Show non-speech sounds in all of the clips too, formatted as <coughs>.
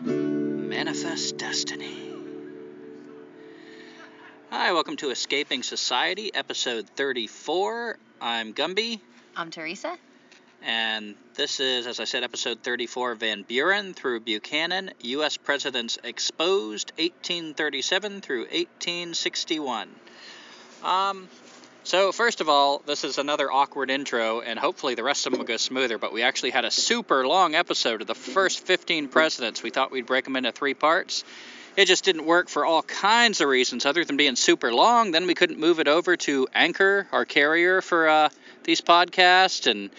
Manifest Destiny. Hi, welcome to Escaping Society, episode 34. I'm Gumby, I'm Teresa. and this is, as I said, episode 34 Van Buren through Buchanan, U.S. Presidents Exposed, 1837 through 1861. Um, so, first of all, this is another awkward intro, and hopefully the rest of them will go smoother. But we actually had a super long episode of the first 15 presidents. We thought we'd break them into three parts. It just didn't work for all kinds of reasons, other than being super long. Then we couldn't move it over to Anchor, our carrier for uh, these podcasts, and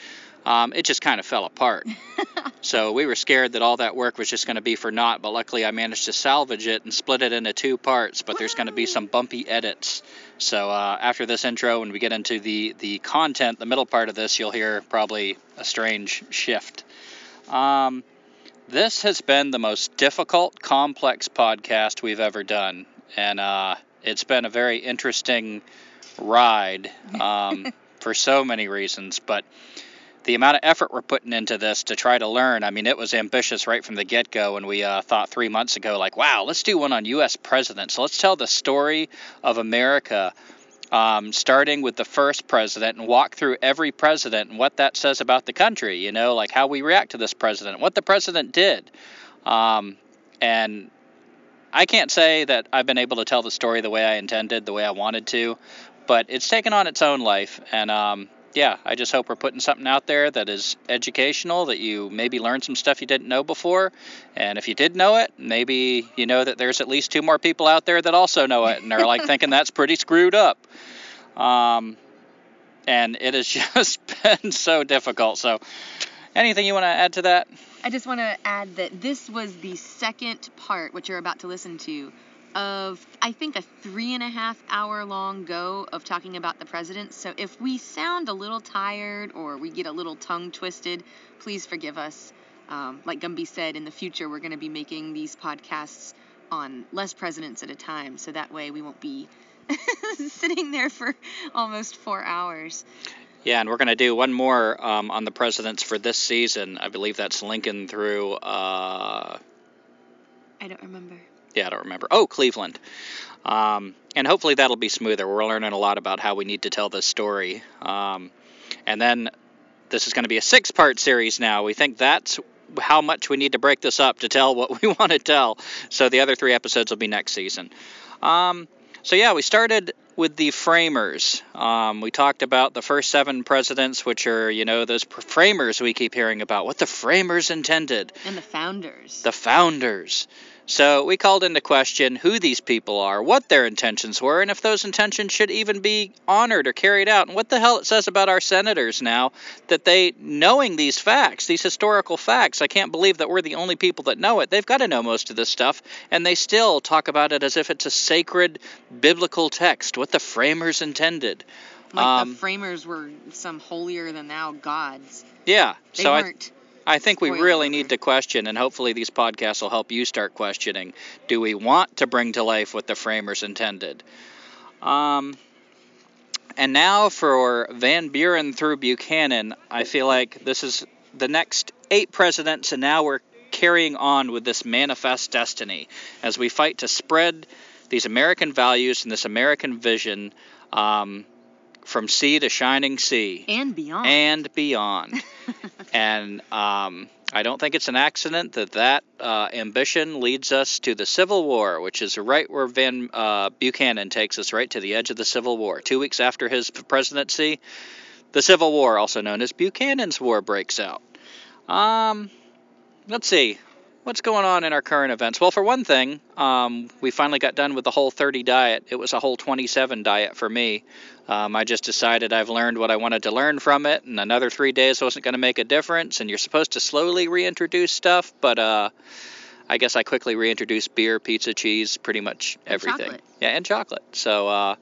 um, it just kind of fell apart. <laughs> so we were scared that all that work was just going to be for naught. But luckily, I managed to salvage it and split it into two parts. But there's going to be some bumpy edits. So uh, after this intro, when we get into the the content, the middle part of this, you'll hear probably a strange shift. Um, this has been the most difficult, complex podcast we've ever done, and uh, it's been a very interesting ride <laughs> um, for so many reasons. But the amount of effort we're putting into this to try to learn, I mean, it was ambitious right from the get go. And we uh, thought three months ago, like, wow, let's do one on U.S. presidents. Let's tell the story of America. Um, starting with the first president and walk through every president and what that says about the country, you know, like how we react to this president, what the president did. Um, and I can't say that I've been able to tell the story the way I intended, the way I wanted to, but it's taken on its own life. And um, yeah, I just hope we're putting something out there that is educational, that you maybe learn some stuff you didn't know before. And if you did know it, maybe you know that there's at least two more people out there that also know it and are like thinking that's pretty screwed up. Um, and it has <laughs> just been so difficult. So, anything you want to add to that? I just want to add that this was the second part, which you're about to listen to, of I think a three and a half hour long go of talking about the president. So if we sound a little tired or we get a little tongue twisted, please forgive us. Um, like Gumby said, in the future we're going to be making these podcasts on less presidents at a time, so that way we won't be <laughs> sitting there for almost four hours. Yeah, and we're going to do one more um, on the presidents for this season. I believe that's Lincoln through. Uh, I don't remember. Yeah, I don't remember. Oh, Cleveland. Um, and hopefully that'll be smoother. We're learning a lot about how we need to tell this story. Um, and then this is going to be a six part series now. We think that's how much we need to break this up to tell what <laughs> we want to tell. So the other three episodes will be next season. Um, so yeah, we started with the framers. Um, we talked about the first seven presidents, which are, you know, those framers we keep hearing about, what the framers intended And the founders. the founders. So we called into question who these people are, what their intentions were, and if those intentions should even be honored or carried out, and what the hell it says about our senators now that they, knowing these facts, these historical facts, I can't believe that we're the only people that know it. They've got to know most of this stuff, and they still talk about it as if it's a sacred biblical text, what the framers intended. like um, the framers were some holier than thou gods. Yeah, They so weren't. I think we really need to question, and hopefully these podcasts will help you start questioning. Do we want to bring to life what the framers intended? Um, and now for Van Buren through Buchanan, I feel like this is the next eight presidents, and now we're carrying on with this manifest destiny as we fight to spread these American values and this American vision um, from sea to shining sea and beyond. and beyond. <laughs> and um, I don't think it's an accident that that uh, ambition leads us to the Civil War, which is right where Van uh, Buchanan takes us, right to the edge of the Civil War. Two weeks after his presidency, the Civil War, also known as Buchanan's War, breaks out. Um, let's see. What's going on in our current events? Well, for one thing, um, we finally got done with the whole 30 diet. It was a whole 27 diet for me. Um, I just decided I've learned what I wanted to learn from it, and another three days wasn't going to make a difference. And you're supposed to slowly reintroduce stuff, but uh, I guess I quickly reintroduced beer, pizza, cheese, pretty much everything. chocolate. Yeah, and chocolate. So, uh,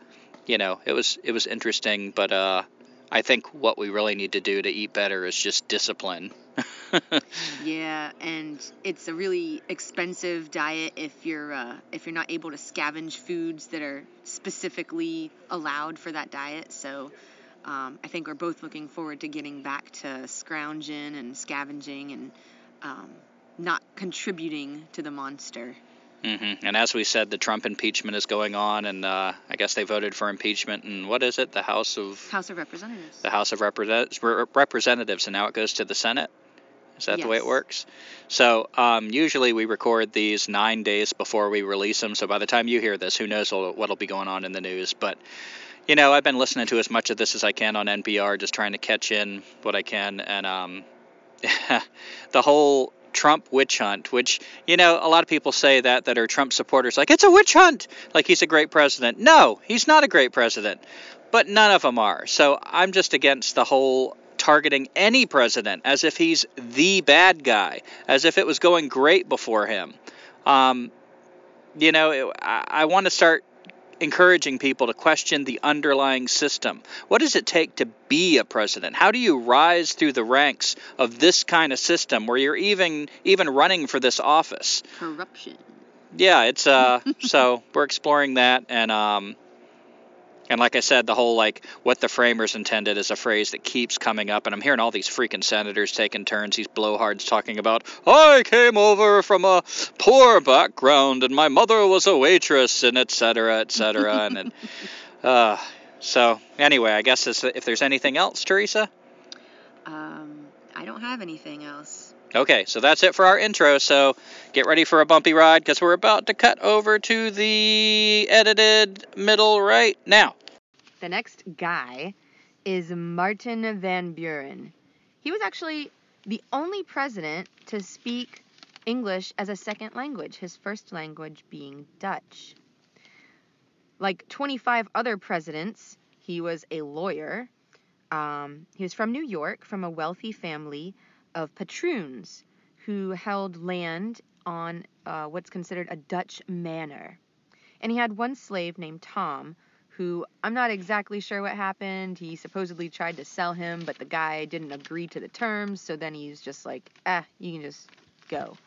you know, it was it was interesting, but uh, I think what we really need to do to eat better is just discipline. <laughs> Yeah, and it's a really expensive diet if you're uh, if you're not able to scavenge foods that are specifically allowed for that diet. So um, I think we're both looking forward to getting back to scrounging and scavenging and um, not contributing to the monster. Hmm And as we said, the Trump impeachment is going on, and uh, I guess they voted for impeachment. And what is it? The House of House of Representatives. the House of Represent- Re- Representatives, and now it goes to the Senate. Is that the way it Yes. works? So um, usually we record these nine days before we release them. So by the time you hear this, who knows what- what'll be going on in the news? But you know, I've been listening to as much of this as I can on NPR, just trying to catch in what I can, and um, <laughs> the whole Trump witch hunt, which you know, a lot of people say that that are Trump supporters, like it's a witch hunt, like he's a great president. No, he's not a great president, but none of them are. So I'm just against the whole targeting any president as if he's the bad guy, as if it was going great before him. Um, you know, I, I want to start encouraging people to question the underlying system. What does it take to be a president? How do you rise through the ranks of this kind of system where you're even even running for this office? Corruption. Yeah, it's uh <laughs> so we're exploring that and um and like I said, the whole like what the framers intended is a phrase that keeps coming up, and I'm hearing all these freaking senators taking turns, these blowhards talking about, I came over from a poor background, and my mother was a waitress, and et cetera, et cetera, and, and <laughs> uh, so anyway, I guess if there's anything else, Teresa. Um, I don't have anything else. Okay, so that's it for our intro. So get ready for a bumpy ride because we're about to cut over to the edited middle right now. The next guy is Martin Van Buren. He was actually the only president to speak English as a second language, his first language being Dutch. Like 25 other presidents, he was a lawyer. Um, he was from New York, from a wealthy family of patroons who held land on uh, what's considered a Dutch manor. And he had one slave named Tom, who I'm not exactly sure what happened. He supposedly tried to sell him, but the guy didn't agree to the terms, so then he's just like, eh, you can just go.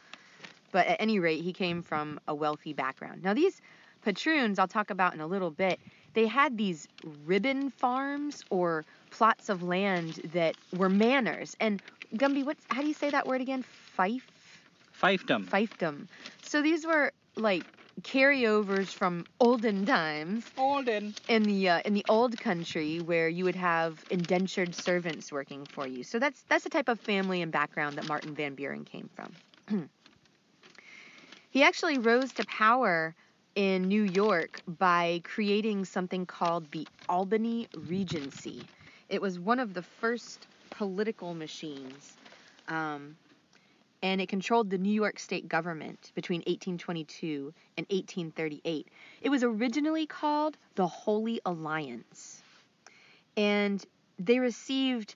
But at any rate, he came from a wealthy background. Now, these patroons, I'll talk about in a little bit, they had these ribbon farms or plots of land that were manors. And Gumby, what's how do you say that word again? Fife? Fiefdom. Fiefdom. So these were like carryovers from olden times Olden. in the uh, in the old country where you would have indentured servants working for you. So that's that's the type of family and background that Martin Van Buren came from. <clears throat> he actually rose to power in New York by creating something called the Albany Regency. It was one of the first political machines. Um, and it controlled the New York state government between 1822 and 1838. It was originally called the Holy Alliance. And they received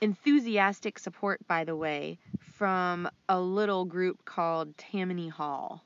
enthusiastic support, by the way, from a little group called Tammany Hall,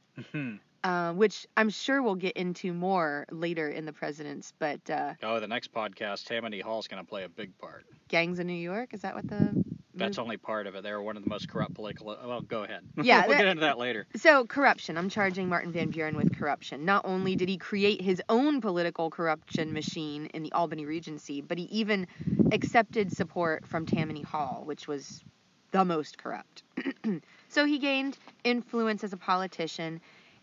uh, which I'm sure we'll get into more later in the presidents. But uh, Oh, the next podcast, Tammany Hall is going to play a big part. Gangs of New York, is that what the. That's only part of it. They were one of the most corrupt political. Well, go ahead. <laughs> Yeah, we'll that- get into that later. So, corruption. I'm charging Martin Van Buren with corruption. Not only did he create his own political corruption machine in the Albany Regency, but he even accepted support from Tammany Hall, which was the most corrupt. <clears throat> so, he gained influence as a politician.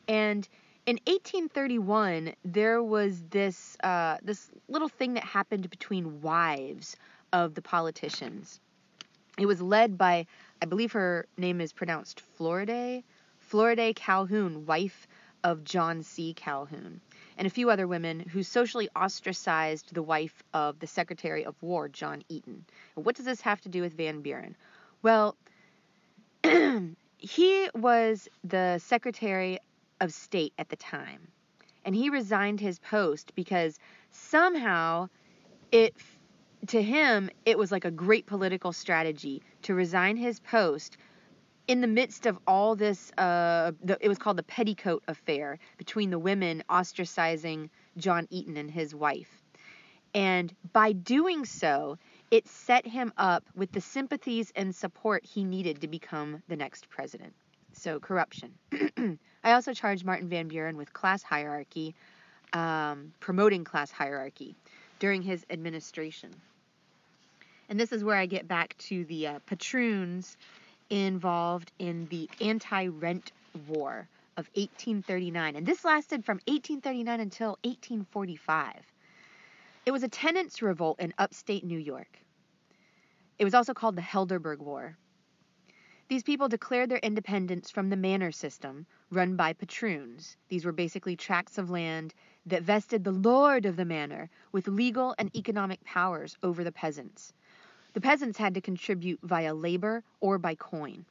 And in 1831, there was this, uh, this little thing that happened between wives of the politicians. It was led by, I believe her name is pronounced Floriday, Floriday Calhoun, wife of John C. Calhoun, and a few other women who socially ostracized the wife of the Secretary of War, John Eaton. What does this have to do with Van Buren? Well, <clears throat> he was the Secretary of State at the time, and he resigned his post because somehow it to him it was like a great political strategy to resign his post in the midst of all this uh, the, it was called the petticoat affair between the women ostracizing john eaton and his wife. And by doing so it set him up with the sympathies and support he needed to become the next president. So corruption. <clears throat> I also charged martin van buren with class hierarchy um, promoting class hierarchy during his administration and this is where I get back to the uh, patroons involved in the anti rent war of 1839. And this lasted from 1839 until 1845. It was a tenants' revolt in upstate New York. It was also called the Helderberg War. These people declared their independence from the manor system run by patroons. These were basically tracts of land that vested the lord of the manor with legal and economic powers over the peasants. The peasants had to contribute via labor or by coin.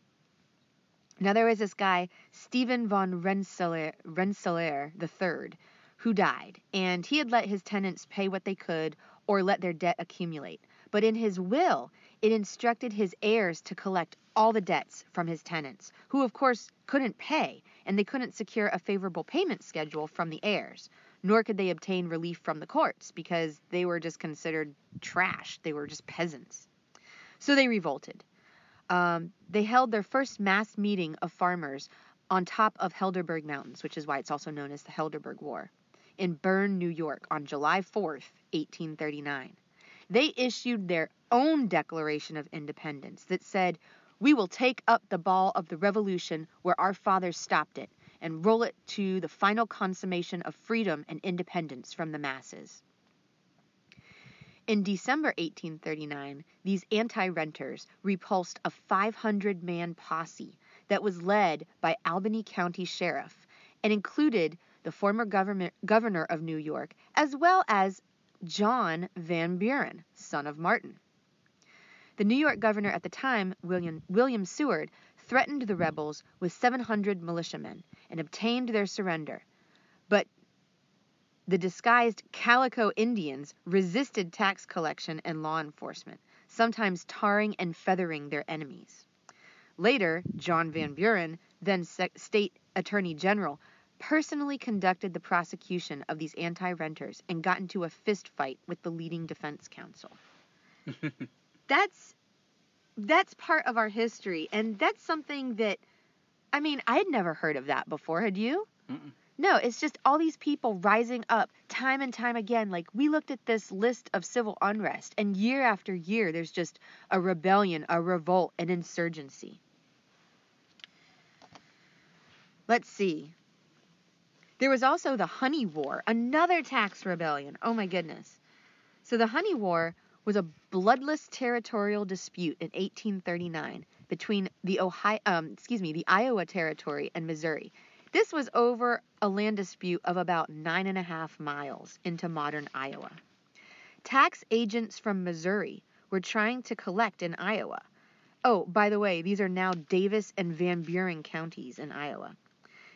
Now there was this guy, Stephen von Rensselaer, Rensselaer III, who died, and he had let his tenants pay what they could or let their debt accumulate. But in his will, it instructed his heirs to collect all the debts from his tenants, who of course couldn't pay, and they couldn't secure a favorable payment schedule from the heirs, nor could they obtain relief from the courts because they were just considered trash. They were just peasants. So they revolted. Um, they held their first mass meeting of farmers on top of Helderberg Mountains, which is why it's also known as the Helderberg War, in Bern, New York, on July 4th, 1839. They issued their own Declaration of Independence that said, We will take up the ball of the revolution where our fathers stopped it and roll it to the final consummation of freedom and independence from the masses. In December 1839, these anti renters repulsed a 500 man posse that was led by Albany County Sheriff and included the former governor of New York as well as John Van Buren, son of Martin. The New York governor at the time, William, William Seward, threatened the rebels with 700 militiamen and obtained their surrender. But the disguised Calico Indians resisted tax collection and law enforcement, sometimes tarring and feathering their enemies. Later, John Van Buren, then state attorney general, personally conducted the prosecution of these anti-renters and got into a fist fight with the leading defense counsel. <laughs> that's that's part of our history and that's something that I mean, I had never heard of that before. Had you? Mm-mm. No, it's just all these people rising up time and time again. Like we looked at this list of civil unrest, and year after year, there's just a rebellion, a revolt, an insurgency. Let's see. There was also the Honey War, another tax rebellion. Oh my goodness. So the Honey War was a bloodless territorial dispute in 1839 between the Ohio, um, excuse me, the Iowa Territory and Missouri. This was over a land dispute of about nine and a half miles into modern Iowa. Tax agents from Missouri were trying to collect in Iowa. Oh, by the way, these are now Davis and Van Buren counties in Iowa.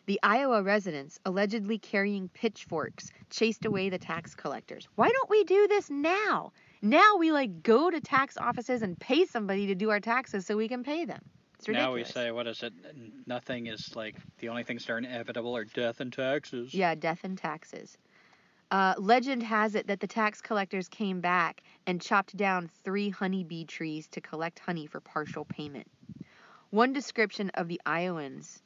The Iowa residents, allegedly carrying pitchforks, chased away the tax collectors. Why don't we do this now? Now we like go to tax offices and pay somebody to do our taxes so we can pay them. It's ridiculous. Now we say, what is it? Nothing is like the only things that are inevitable are death and taxes. Yeah, death and taxes. Uh, legend has it that the tax collectors came back and chopped down three honeybee trees to collect honey for partial payment. One description of the Iowans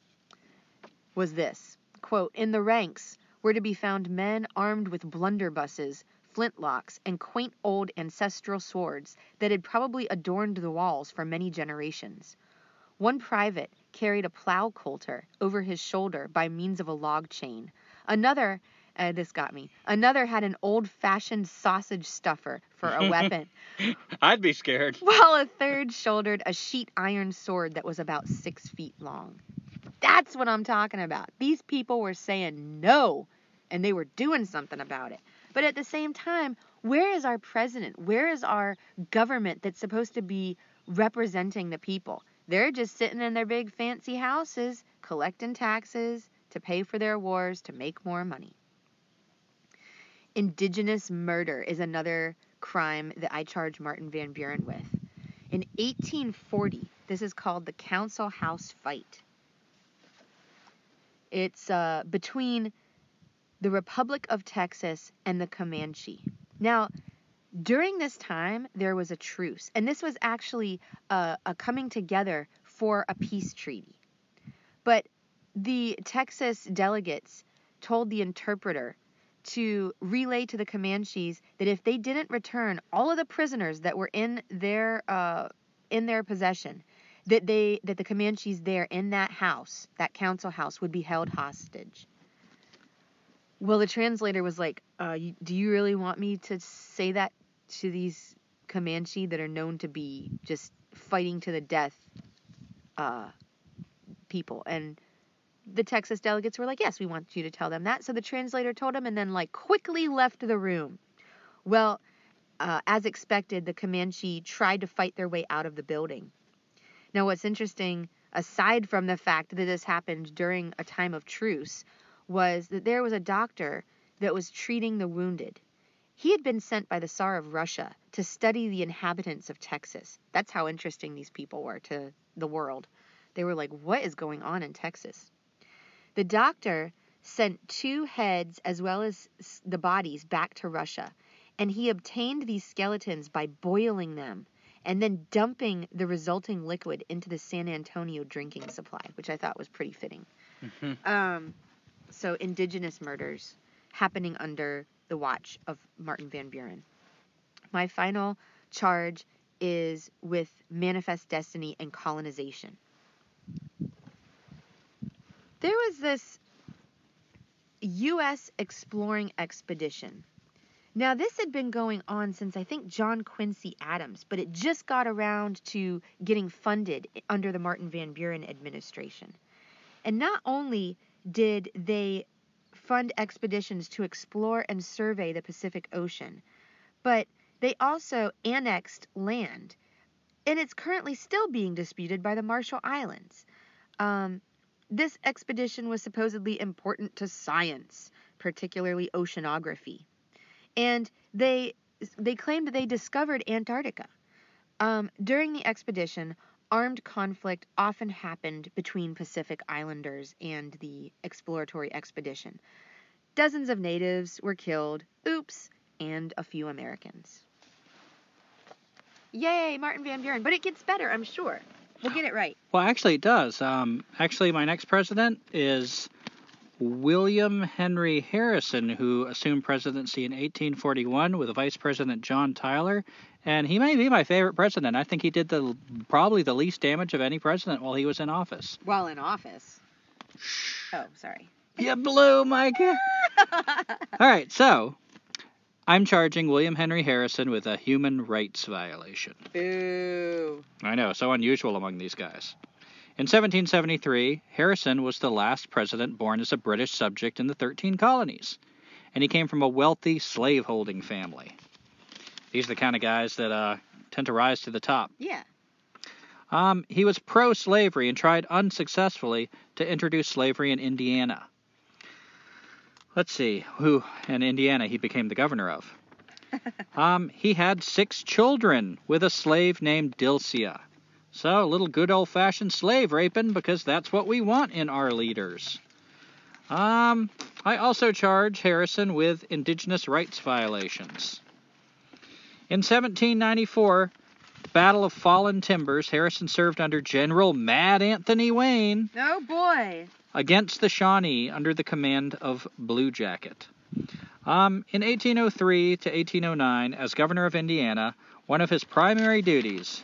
was this quote, In the ranks were to be found men armed with blunderbusses, flintlocks, and quaint old ancestral swords that had probably adorned the walls for many generations. One private carried a plow coulter over his shoulder by means of a log chain. Another, uh, this got me, another had an old fashioned sausage stuffer for a <laughs> weapon. I'd be scared. While a third shouldered a sheet iron sword that was about six feet long. That's what I'm talking about. These people were saying no, and they were doing something about it. But at the same time, where is our president? Where is our government that's supposed to be representing the people? They're just sitting in their big fancy houses collecting taxes to pay for their wars to make more money. Indigenous murder is another crime that I charge Martin Van Buren with. In 1840, this is called the Council House Fight. It's uh, between the Republic of Texas and the Comanche. Now, during this time, there was a truce, and this was actually a, a coming together for a peace treaty. But the Texas delegates told the interpreter to relay to the Comanches that if they didn't return all of the prisoners that were in their uh, in their possession, that they that the Comanches there in that house, that council house, would be held hostage. Well, the translator was like, uh, "Do you really want me to say that to these Comanche that are known to be just fighting to the death uh, people?" And the Texas delegates were like, yes, we want you to tell them that. So the translator told him and then, like, quickly left the room. Well, uh, as expected, the Comanche tried to fight their way out of the building. Now, what's interesting, aside from the fact that this happened during a time of truce, was that there was a doctor that was treating the wounded. He had been sent by the Tsar of Russia to study the inhabitants of Texas. That's how interesting these people were to the world. They were like, what is going on in Texas? The doctor sent two heads as well as the bodies back to Russia, and he obtained these skeletons by boiling them and then dumping the resulting liquid into the San Antonio drinking supply, which I thought was pretty fitting. Mm-hmm. Um, so, indigenous murders happening under the watch of Martin Van Buren. My final charge is with manifest destiny and colonization there was this U.S. exploring expedition. Now, this had been going on since I think John Quincy Adams, but it just got around to getting funded under the Martin Van Buren administration. And not only did they fund expeditions to explore and survey the Pacific Ocean, but they also annexed land. And it's currently still being disputed by the Marshall Islands. Um, this expedition was supposedly important to science, particularly oceanography. And they they claimed they discovered Antarctica. Um, during the expedition, armed conflict often happened between Pacific Islanders and the exploratory expedition. Dozens of natives were killed, oops, and a few Americans. Yay, Martin Van Buren. But it gets better, I'm sure. We'll get it right. Well, actually, it does. Um, actually, my next president is William Henry Harrison, who assumed presidency in 1841 with Vice President John Tyler, and he may be my favorite president. I think he did the probably the least damage of any president while he was in office. While in office. Oh, sorry. You blew, Micah. <laughs> All right, so I'm charging William Henry Harrison with a human rights violation. Boo. I know, so unusual among these guys. In 1773, Harrison was the last president born as a British subject in the 13 colonies, and he came from a wealthy slaveholding family. These are the kind of guys that uh, tend to rise to the top. Yeah. Um, he was pro slavery and tried unsuccessfully to introduce slavery in Indiana let's see, who in Indiana he became the governor of. <laughs> um, he had six children with a slave named Dilcia. So, a little good old fashioned slave raping because that's what we want in our leaders. Um, I also charge Harrison with indigenous rights violations. In 1794, the Battle of Fallen Timbers, Harrison served under General Mad Anthony Wayne. Oh boy against the Shawnee under the command of Blue Jacket. Um, in 1803 to 1809, as governor of Indiana, one of his primary duties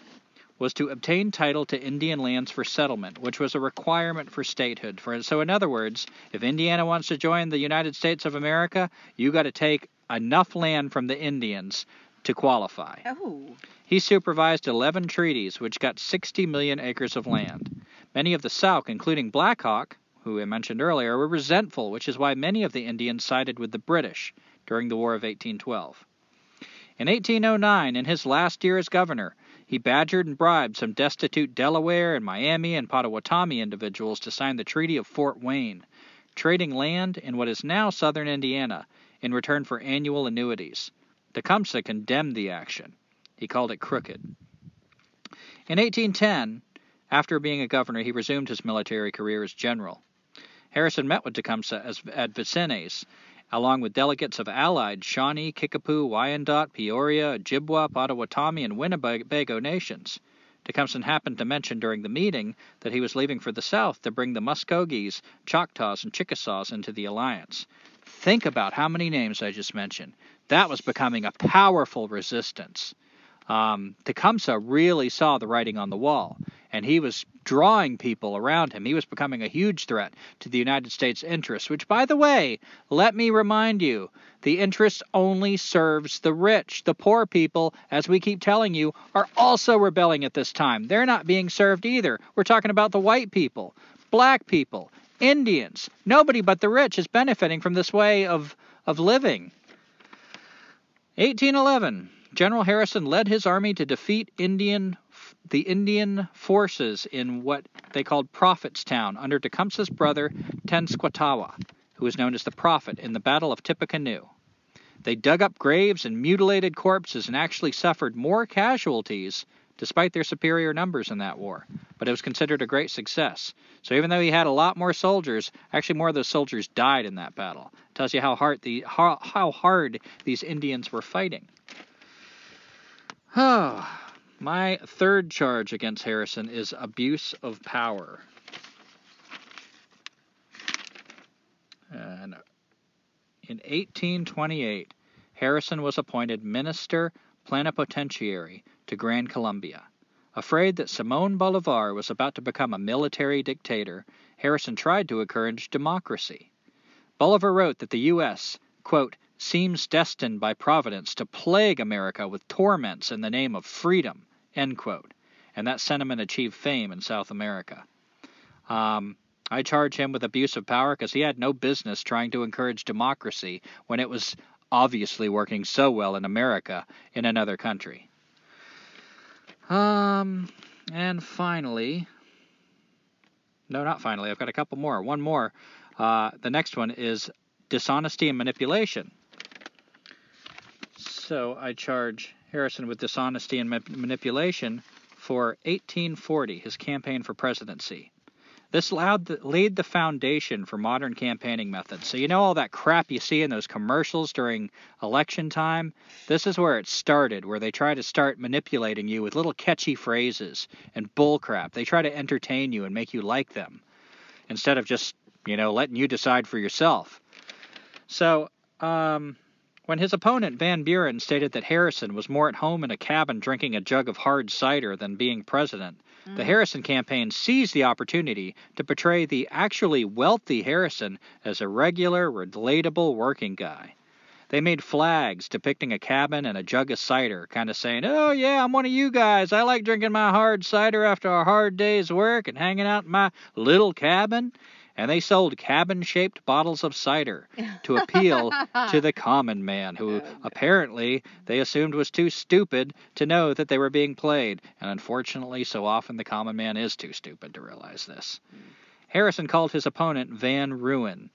was to obtain title to Indian lands for settlement, which was a requirement for statehood. For so, in other words, if Indiana wants to join the United States of America, you got to take enough land from the Indians to qualify. Oh. He supervised 11 treaties, which got 60 million acres of land. Many of the Sauk, including Black Hawk, who I mentioned earlier, were resentful, which is why many of the Indians sided with the British during the War of 1812. In 1809, in his last year as governor, he badgered and bribed some destitute Delaware and Miami and Pottawatomie individuals to sign the Treaty of Fort Wayne, trading land in what is now southern Indiana in return for annual annuities. Tecumseh condemned the action. He called it crooked. In 1810, after being a governor, he resumed his military career as general. Harrison met with Tecumseh as, at Vincennes, along with delegates of allied Shawnee, Kickapoo, Wyandot, Peoria, Ojibwa, Pottawatomie, and Winnebago nations. Tecumseh happened to mention during the meeting that he was leaving for the South to bring the Muskogees, Choctaws, and Chickasaws into the alliance. Think about how many names I just mentioned. That was becoming a powerful resistance. Um, Tecumseh really saw the writing on the wall, and he was drawing people around him. He was becoming a huge threat to the United States interests, which, by the way, let me remind you, the interest only serves the rich. The poor people, as we keep telling you, are also rebelling at this time. They're not being served either. We're talking about the white people, black people, Indians. Nobody but the rich is benefiting from this way of, of living. 1811. General Harrison led his army to defeat Indian the Indian forces in what they called Prophetstown under Tecumseh's brother Tenskwatawa, who was known as the Prophet, in the Battle of Tippecanoe. They dug up graves and mutilated corpses and actually suffered more casualties despite their superior numbers in that war, but it was considered a great success. So even though he had a lot more soldiers, actually more of those soldiers died in that battle. It tells you how hard the how, how hard these Indians were fighting. <sighs> Oh, my third charge against Harrison is abuse of power. And in 1828, Harrison was appointed minister plenipotentiary to Gran Colombia. Afraid that Simon Bolivar was about to become a military dictator, Harrison tried to encourage democracy. Bolivar wrote that the U.S., quote, seems destined by Providence to plague America with torments in the name of freedom, end quote. And that sentiment achieved fame in South America. Um, I charge him with abuse of power because he had no business trying to encourage democracy when it was obviously working so well in America in another country. Um, and finally, no, not finally. I've got a couple more. One more. Uh, the next one is dishonesty and manipulation. So I charge Harrison with dishonesty and ma- manipulation for 1840, his campaign for presidency. This the, laid the foundation for modern campaigning methods. So, you know, all that crap you see in those commercials during election time? This is where it started, where they try to start manipulating you with little catchy phrases and bullcrap. They try to entertain you and make you like them instead of just, you know, letting you decide for yourself. So, um, when his opponent Van Buren stated that Harrison was more at home in a cabin drinking a jug of hard cider than being president, the mm. Harrison campaign seized the opportunity to portray the actually wealthy Harrison as a regular, relatable working guy. They made flags depicting a cabin and a jug of cider, kind of saying, Oh, yeah, I'm one of you guys. I like drinking my hard cider after a hard day's work and hanging out in my little cabin and they sold cabin shaped bottles of cider to appeal to the common man, who <laughs> oh, apparently they assumed was too stupid to know that they were being played. And unfortunately, so often the common man is too stupid to realize this. Mm. Harrison called his opponent Van Ruin.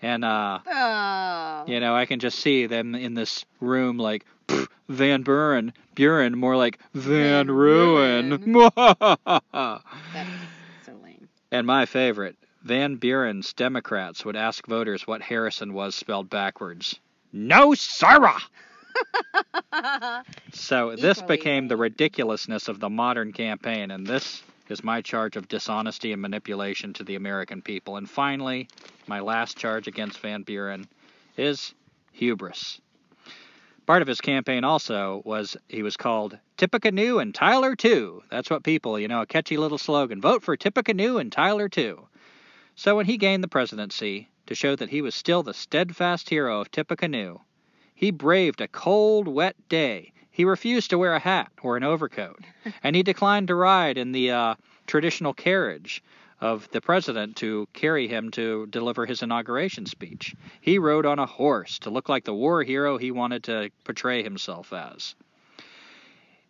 And, uh, oh. you know, I can just see them in this room like, Van Buren, Buren, more like Van, Van Ruin. Ruin. <laughs> That's so lame. And my favorite, Van Buren's Democrats would ask voters what Harrison was spelled backwards. No, sirrah! <laughs> so this became the ridiculousness of the modern campaign, and this is my charge of dishonesty and manipulation to the American people. And finally, my last charge against Van Buren is hubris. Part of his campaign also was he was called Tippecanoe and Tyler too. That's what people, you know, a catchy little slogan. Vote for Tippecanoe and Tyler too. So when he gained the presidency, to show that he was still the steadfast hero of Tippecanoe, he braved a cold, wet day. He refused to wear a hat or an overcoat, <laughs> and he declined to ride in the uh, traditional carriage of the president to carry him to deliver his inauguration speech. He rode on a horse to look like the war hero he wanted to portray himself as.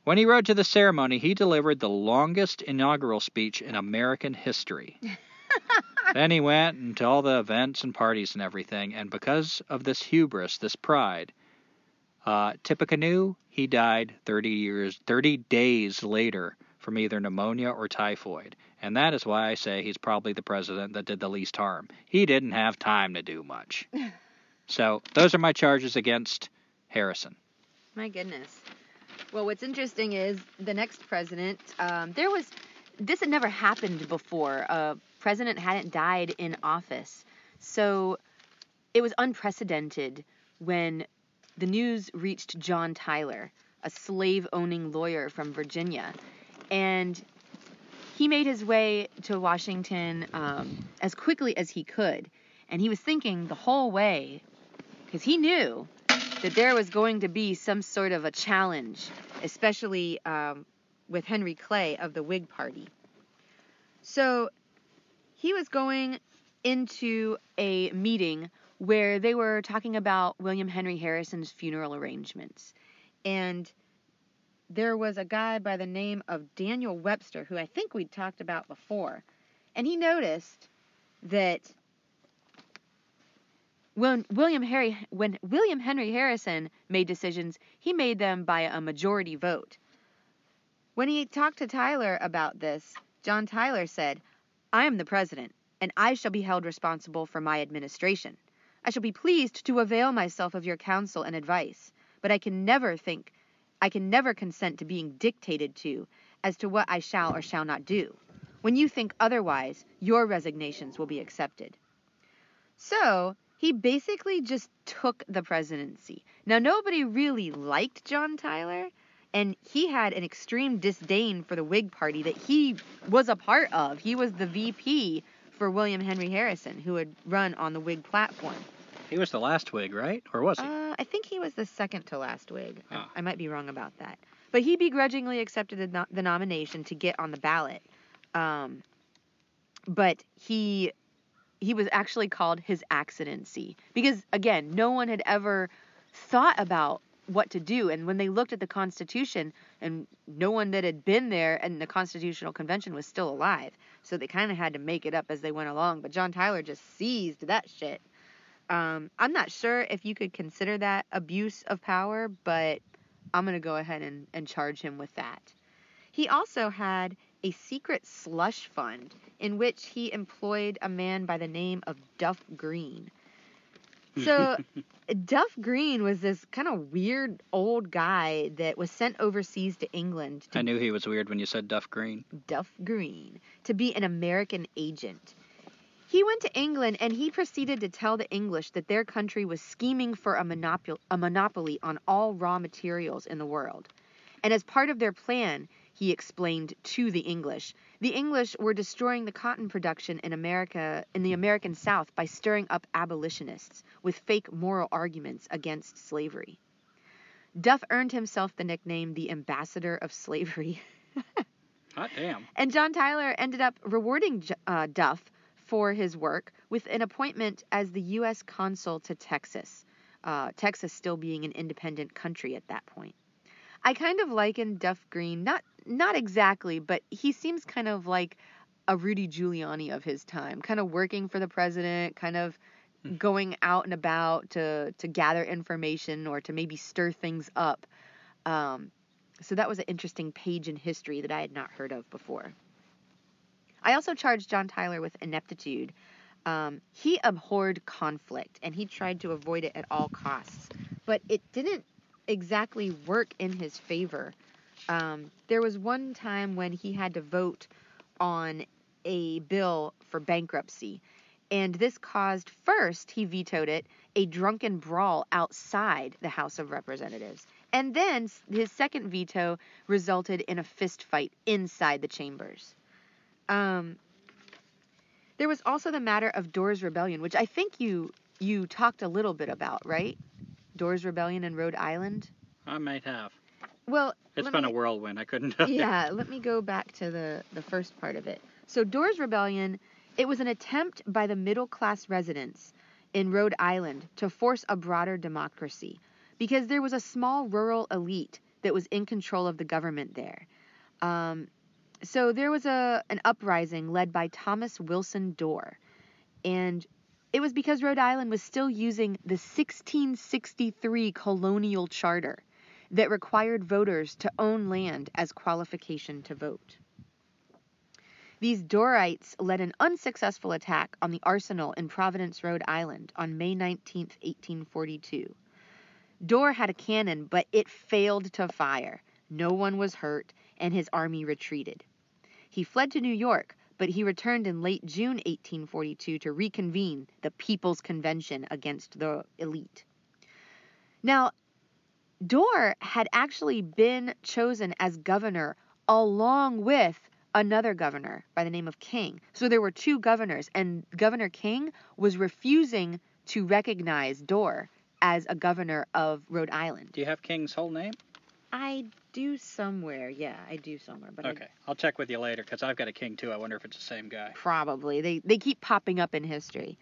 When he rode to the ceremony, he delivered the longest inaugural speech in American history. <laughs> <laughs> then he went into all the events and parties and everything, and because of this hubris, this pride, uh, Tippecanoe, he died 30 years, 30 days later from either pneumonia or typhoid. And that is why I say he's probably the president that did the least harm. He didn't have time to do much. <laughs> so those are my charges against Harrison. My goodness. Well, what's interesting is the next president. Um, there was this had never happened before. A president hadn't died in office, so it was unprecedented when the news reached John Tyler, a slave-owning lawyer from Virginia, and he made his way to Washington um, as quickly as he could, and he was thinking the whole way, because he knew that there was going to be some sort of a challenge, especially um, with Henry Clay of the Whig Party. So he was going into a meeting where they were talking about William Henry Harrison's funeral arrangements. And there was a guy by the name of Daniel Webster, who I think we'd talked about before. And he noticed that when William Harry when William Henry Harrison made decisions, he made them by a majority vote. When he talked to Tyler about this, John Tyler said, "I am the president, and I shall be held responsible for my administration. I shall be pleased to avail myself of your counsel and advice, but I can never think I can never consent to being dictated to as to what I shall or shall not do. When you think otherwise, your resignations will be accepted." So, he basically just took the presidency. Now, nobody really liked John Tyler, and he had an extreme disdain for the Whig Party that he was a part of. He was the VP for William Henry Harrison, who had run on the Whig platform. He was the last Whig, right? Or was he? Uh, I think he was the second to last Whig. Oh. I, I might be wrong about that. But he begrudgingly accepted the, no- the nomination to get on the ballot. Um, but he he was actually called his accidency because again no one had ever thought about what to do. And when they looked at the constitution and no one that had been there and the constitutional convention was still alive. So they kind of had to make it up as they went along. But john tyler just seized that shit. Um, i'm not sure if you could consider that abuse of power but i'm going to go ahead and, and charge him with that. He also had a secret slush fund in which he employed a man by the name of Duff Green. So, <laughs> Duff Green was this kind of weird old guy that was sent overseas to England to I knew he was weird when you said Duff Green. Duff Green to be an American agent. He went to England and he proceeded to tell the English that their country was scheming for a, monopol- a monopoly on all raw materials in the world. And as part of their plan, he explained to the English, the English were destroying the cotton production in America in the American South by stirring up abolitionists with fake moral arguments against slavery. Duff earned himself the nickname the ambassador of slavery. <laughs> Hot damn. And John Tyler ended up rewarding uh, Duff for his work with an appointment as the U.S. consul to Texas, uh, Texas still being an independent country at that point. I kind of liken Duff Green, not not exactly, but he seems kind of like a Rudy Giuliani of his time, kind of working for the president, kind of going out and about to to gather information or to maybe stir things up. Um, so that was an interesting page in history that I had not heard of before. I also charged John Tyler with ineptitude. Um, he abhorred conflict and he tried to avoid it at all costs, but it didn't exactly work in his favor. Um, there was one time when he had to vote on a bill for bankruptcy, and this caused first, he vetoed it, a drunken brawl outside the House of Representatives. And then his second veto resulted in a fist fight inside the chambers. Um, there was also the matter of Dorr's Rebellion, which I think you you talked a little bit about, right? Dorr's Rebellion in Rhode Island. I might have. Well, it's been me- a whirlwind. I couldn't yeah, let me go back to the, the first part of it. So, Dorr's Rebellion, it was an attempt by the middle class residents in Rhode Island to force a broader democracy because there was a small rural elite that was in control of the government there. Um, so there was a an uprising led by Thomas Wilson Dorr, and it was because Rhode Island was still using the 1663 colonial charter that required voters to own land as qualification to vote. These Dorrites led an unsuccessful attack on the arsenal in Providence, Rhode Island on May 19, 1842. Dorr had a cannon, but it failed to fire. No one was hurt, and his army retreated. He fled to New York, but he returned in late June 1842 to reconvene the People's Convention against the elite. Now, Dorr had actually been chosen as governor along with another governor by the name of King. So there were two governors, and Governor King was refusing to recognize Dorr as a governor of Rhode Island. Do you have King's whole name? I do somewhere. Yeah, I do somewhere. But okay, I, will check with you later because I've got a king too. I wonder if it's the same guy. Probably. They they keep popping up in history.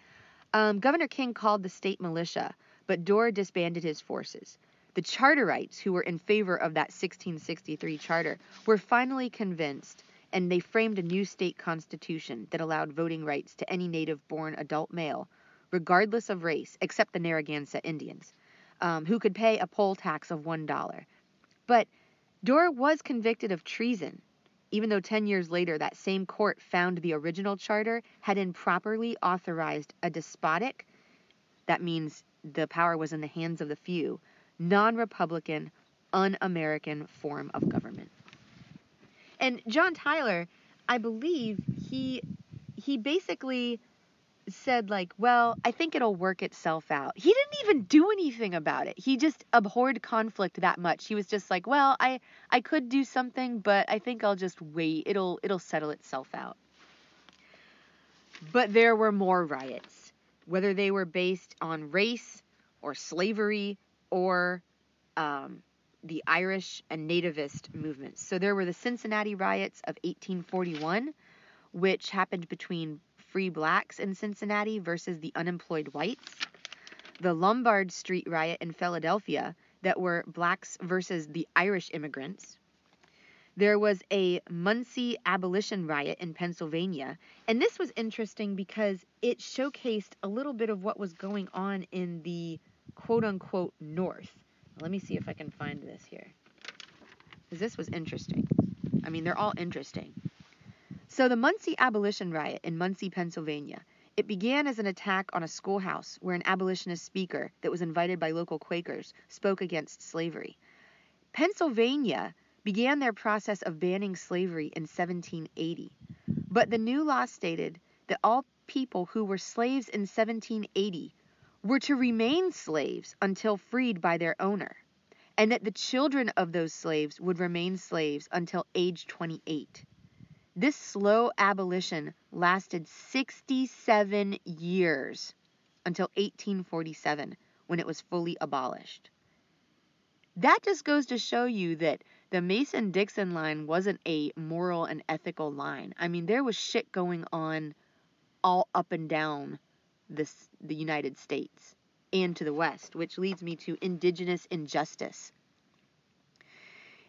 Um, Governor King called the state militia, but Dorr disbanded his forces. The Charterites, who were in favor of that 1663 charter, were finally convinced, and they framed a new state constitution that allowed voting rights to any native-born adult male, regardless of race, except the Narragansett Indians, um, who could pay a poll tax of one dollar. But Dorr was convicted of treason, even though 10 years later that same court found the original charter had improperly authorized a despotic, that means the power was in the hands of the few, non Republican, un American form of government. And John Tyler, I believe he he basically said like, "Well, I think it'll work itself out." He didn't even do anything about it. He just abhorred conflict that much. He was just like, "Well, I I could do something, but I think I'll just wait. It'll it'll settle itself out." But there were more riots, whether they were based on race or slavery or um, the Irish and Nativist movements. So there were the Cincinnati riots of 1841, which happened between free blacks in Cincinnati versus the unemployed whites, the Lombard Street riot in Philadelphia that were blacks versus the Irish immigrants. There was a Muncy abolition riot in Pennsylvania, and this was interesting because it showcased a little bit of what was going on in the quote unquote North. Let me see if I can find this here. Because this was interesting. I mean, they're all interesting. So, the Muncy Abolition Riot in Muncy, Pennsylvania. It began as an attack on a schoolhouse where an abolitionist speaker that was invited by local Quakers spoke against slavery. Pennsylvania began their process of banning slavery in 1780, but the new law stated that all people who were slaves in 1780 were to remain slaves until freed by their owner, and that the children of those slaves would remain slaves until age 28. This slow abolition lasted 67 years until 1847 when it was fully abolished. That just goes to show you that the Mason Dixon line wasn't a moral and ethical line. I mean, there was shit going on all up and down this, the United States and to the West, which leads me to indigenous injustice.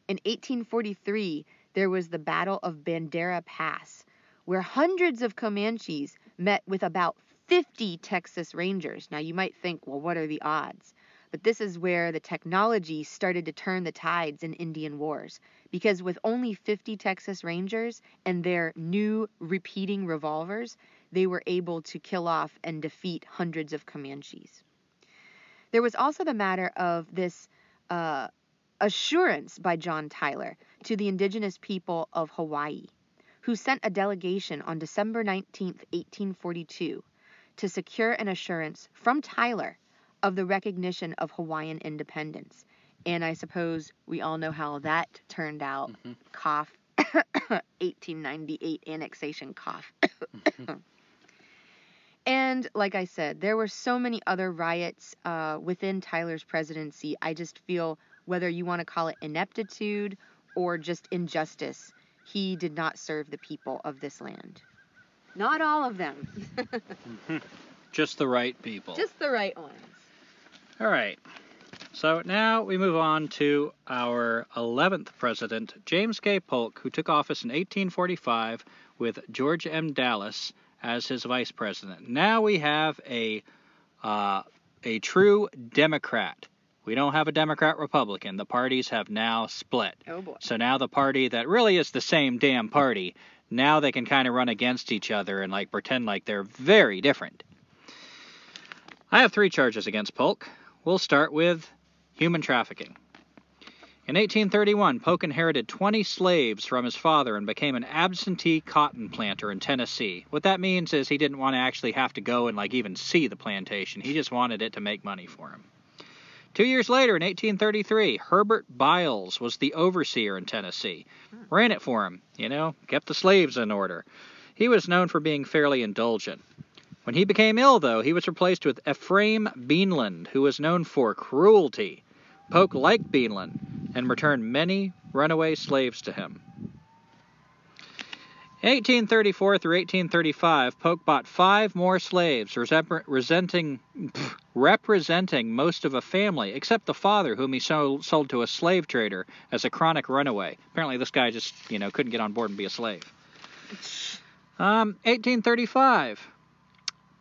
In 1843, there was the Battle of Bandera Pass, where hundreds of Comanches met with about 50 Texas Rangers. Now, you might think, well, what are the odds? But this is where the technology started to turn the tides in Indian wars. Because with only 50 Texas Rangers and their new repeating revolvers, they were able to kill off and defeat hundreds of Comanches. There was also the matter of this uh, assurance by John Tyler to the indigenous people of Hawaii, who sent a delegation on December 19, 1842, to secure an assurance from Tyler of the recognition of Hawaiian independence. And I suppose we all know how that turned out. Mm-hmm. Cough. <coughs> 1898 annexation cough. mm-hmm. <coughs> And like I said, there were so many other riots uh, within Tyler's presidency. I just feel whether you want to call it ineptitude or just injustice, he did not serve the people of this land. Not all of them. <laughs> just the right people. Just the right ones. All right. So now we move on to our 11th president, James K. Polk, who took office in 1845 with George M. Dallas as his vice president. Now we have a uh, a true Democrat. We don't have a Democrat Republican. The parties have now split. Oh boy. So now the party that really is the same damn party, now they can kind of run against each other and like pretend like they're very different. I have three charges against Polk. We'll start with human trafficking. In 1831, Polk inherited 20 slaves from his father and became an absentee cotton planter in Tennessee. What that means is he didn't want to actually have to go and like even see the plantation. He just wanted it to make money for him. Two years later, in 1833, Herbert Biles was the overseer in Tennessee. Hmm. Ran it for him, you know, kept the slaves in order. He was known for being fairly indulgent. When he became ill, though, he was replaced with Ephraim Beanland, who was known for cruelty. Polk liked Beanland and returned many runaway slaves to him. In 1834 through 1835, Polk bought five more slaves, resenting, representing most of a family, except the father, whom he sold, sold to a slave trader as a chronic runaway. Apparently, this guy just, you know, couldn't get on board and be a slave. Um, 1835,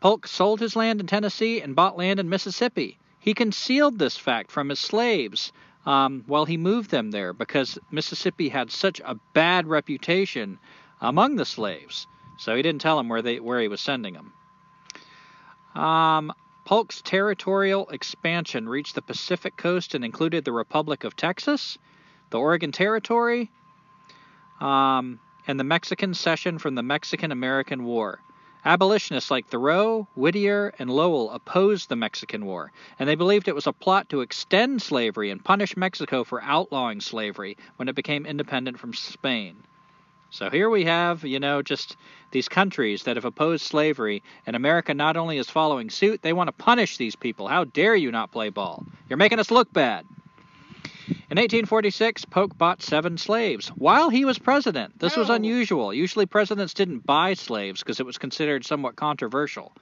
Polk sold his land in Tennessee and bought land in Mississippi. He concealed this fact from his slaves um, while he moved them there because Mississippi had such a bad reputation among the slaves. So he didn't tell them where they where he was sending them. Um, Polk's territorial expansion reached the Pacific coast and included the Republic of Texas, the Oregon Territory, um, and the Mexican cession from the Mexican American War. Abolitionists like Thoreau, Whittier, and Lowell opposed the Mexican War, and they believed it was a plot to extend slavery and punish Mexico for outlawing slavery when it became independent from Spain. So here we have, you know, just these countries that have opposed slavery, and America not only is following suit, they want to punish these people. How dare you not play ball? You're making us look bad. In 1846, Polk bought seven slaves while he was president. This was Oh. unusual. Usually, presidents didn't buy slaves because it was considered somewhat controversial.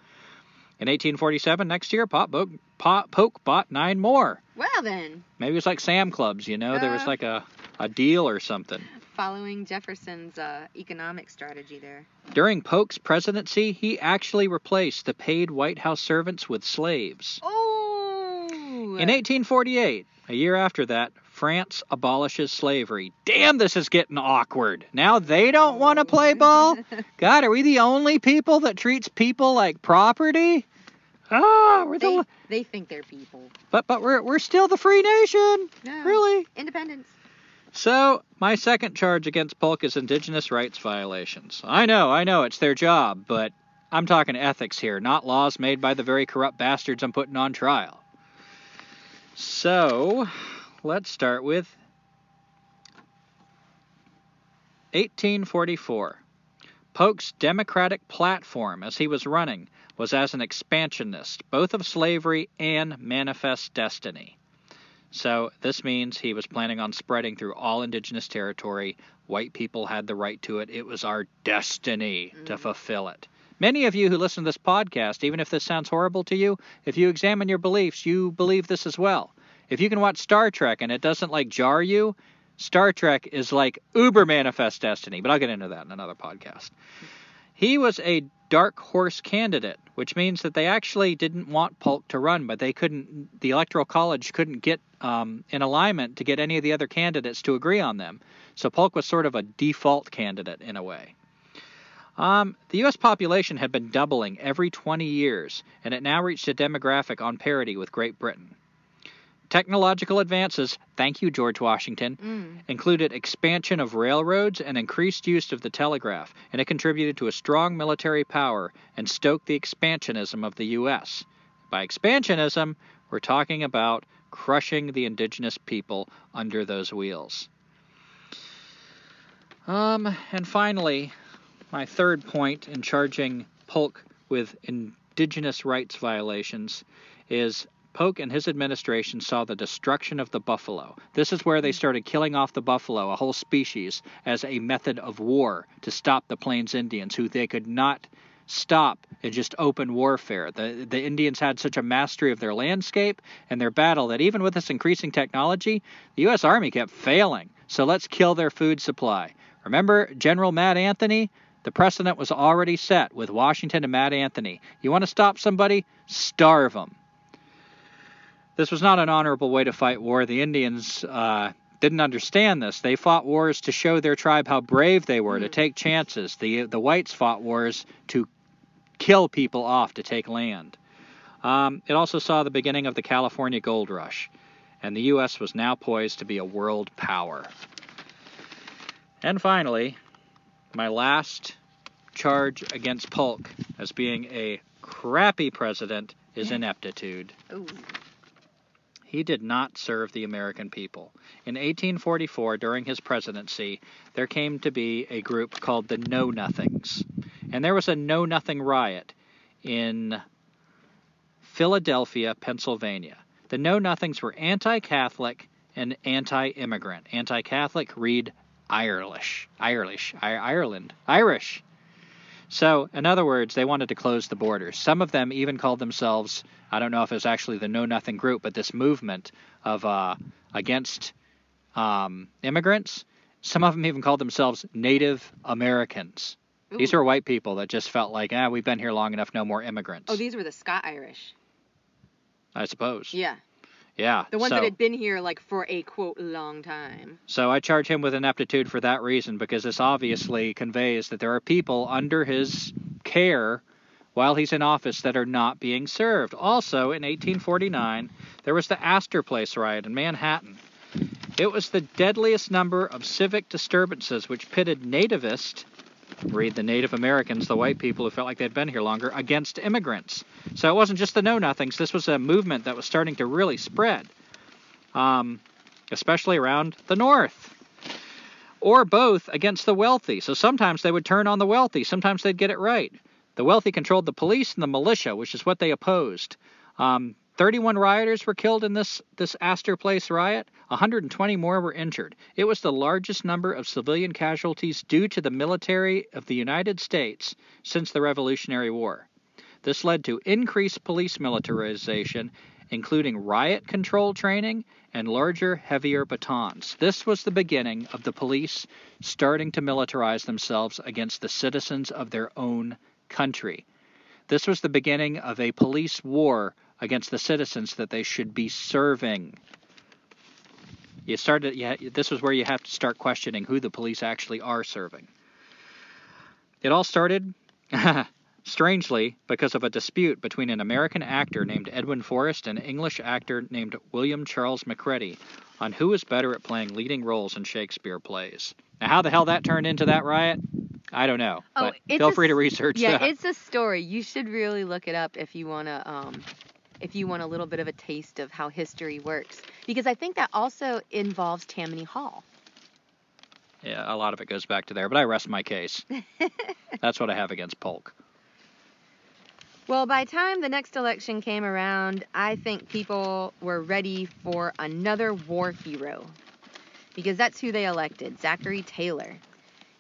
In 1847, next year, Pop Polk, bought nine more. Well then, Maybe it was like Sam Clubs, you know? There was Uh. like a, a deal or something. Following Jefferson's uh, economic strategy there. During Polk's presidency, he actually replaced the paid White House servants with slaves. Oh. In 1848, a year after that, France abolishes slavery. Damn, this is getting awkward. Now they don't want to play ball? <laughs> God, are we the only people that treats people like property? Ah, we're they, the they think they're people. but but we're we're still the free nation. No. Really? Independence. So, my second charge against Polk is indigenous rights violations. I know, I know, it's their job, but I'm talking ethics here, not laws made by the very corrupt bastards I'm putting on trial. So, let's start with 1844. Polk's Democratic platform as he was running was as an expansionist, both of slavery and manifest destiny. So this means he was planning on spreading through all indigenous territory. White people had the right to it. It was our destiny to Mhm. fulfill it. Many of you who listen to this podcast, even if this sounds horrible to you, if you examine your beliefs, you believe this as well. If you can watch Star Trek and it doesn't like jar you, Star Trek is like uber manifest destiny, but I'll get into that in another podcast. He was a dark horse candidate, which means that they actually didn't want Polk to run, but they couldn't. The Electoral College couldn't get um, in alignment to get any of the other candidates to agree on them. So Polk was sort of a default candidate in a way. Um, the U.S. population had been doubling every 20 years, and it now reached a demographic on parity with Great Britain. Technological advances, thank you, George Washington, Mm. included expansion of railroads and increased use of the telegraph, and it contributed to a strong military power and stoked the expansionism of the U.S. By expansionism, we're talking about crushing the indigenous people under those wheels. Um, and finally, my third point in charging Polk with indigenous rights violations is Polk and his administration saw the destruction of the buffalo. This is where they hmm. started killing off the buffalo, a whole species, as a method of war to stop the Plains Indians, who they could not stop in just open warfare. The the Indians had such a mastery of their landscape and their battle that even with this increasing technology, the US Army kept failing. So let's kill their food supply. Remember General Mad Anthony? The precedent was already set with Washington and Mad Anthony. You want to stop somebody? Starve them. This was not an honorable way to fight war. The Indians uh, didn't understand this. They fought wars to show their tribe how brave they were, mm. to take chances. The the whites fought wars to kill people off to take land. Um, it also saw the beginning of the California gold rush, and the U.S. was now poised to be a world power. And finally, my last charge against Polk as being a crappy president is ineptitude. Ooh. He did not serve the American people. In 1844, during his presidency, there came to be a group called the Know Nothings. And there was a Know Nothing riot in Philadelphia, Pennsylvania. The Know Nothings were anti Catholic and anti immigrant. Anti Catholic, read Irish. Irish. Ireland. Irish. So, in other words, they wanted to close the borders. Some of them even called themselves, I don't know if it was actually the Know Nothing group, but this movement of uh, against um, immigrants. Some of them even called themselves Native Americans. Ooh. These were white people that just felt like, ah, we've been here long enough, no more immigrants. Oh, these were the Scott Irish. I suppose. Yeah. Yeah. The ones so, that had been here like for a quote long time. So I charge him with ineptitude for that reason because this obviously conveys that there are people under his care while he's in office that are not being served. Also, in 1849, there was the Astor Place riot in Manhattan. It was the deadliest number of civic disturbances which pitted nativists read the Native Americans, the white people who felt like they'd been here longer, against immigrants. So it wasn't just the Know Nothings. This was a movement that was starting to really spread, um, especially around the North. Or both against the wealthy. So sometimes they would turn on the wealthy, sometimes they'd get it right. The wealthy controlled the police and the militia, which is what they opposed. Um, 31 rioters were killed in this, this Astor Place riot. 120 more were injured. It was the largest number of civilian casualties due to the military of the United States since the Revolutionary War. This led to increased police militarization, including riot control training and larger, heavier batons. This was the beginning of the police starting to militarize themselves against the citizens of their own country. This was the beginning of a police war against the citizens that they should be serving. You started. Yeah, this was where you have to start questioning who the police actually are serving. It all started, <laughs> strangely, because of a dispute between an American actor named Edwin Forrest and an English actor named William Charles Macready on who was better at playing leading roles in Shakespeare plays. Now, how the hell that turned into that riot, I don't know. Oh, but feel free to research yeah, that. it's a story. You should really look it up if you want to um, if you want a little bit of a taste of how history works. Because I think that also involves Tammany Hall. Yeah, a lot of it goes back to there, but I rest my case. <laughs> That's what I have against Polk. Well, by time the next election came around, I think people were ready for another war hero. Because that's who they elected, Zachary Taylor.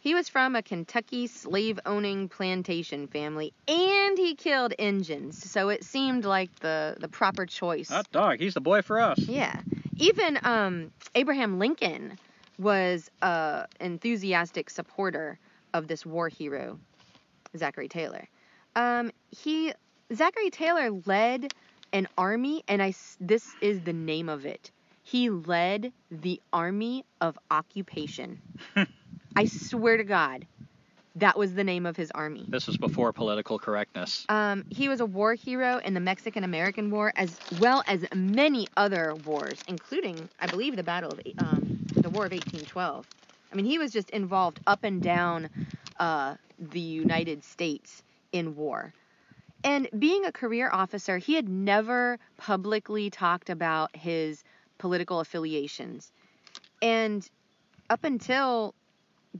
He was from a Kentucky slave owning plantation family and he killed Injuns, so it seemed like the, the proper choice. That dog, he's the boy for us. Yeah. Even um, Abraham Lincoln was a enthusiastic supporter of this war hero, Zachary Taylor. Um, he Zachary Taylor led an army, and I this is the name of it. He led the Army of Occupation. <laughs> I swear to God, that was the name of his army. This was before political correctness. Um, he was a war hero in the Mexican American War, as well as many other wars, including, I believe, the Battle of um, the War of 1812. I mean, he was just involved up and down uh, the United States in war. And being a career officer, he had never publicly talked about his political affiliations. And up until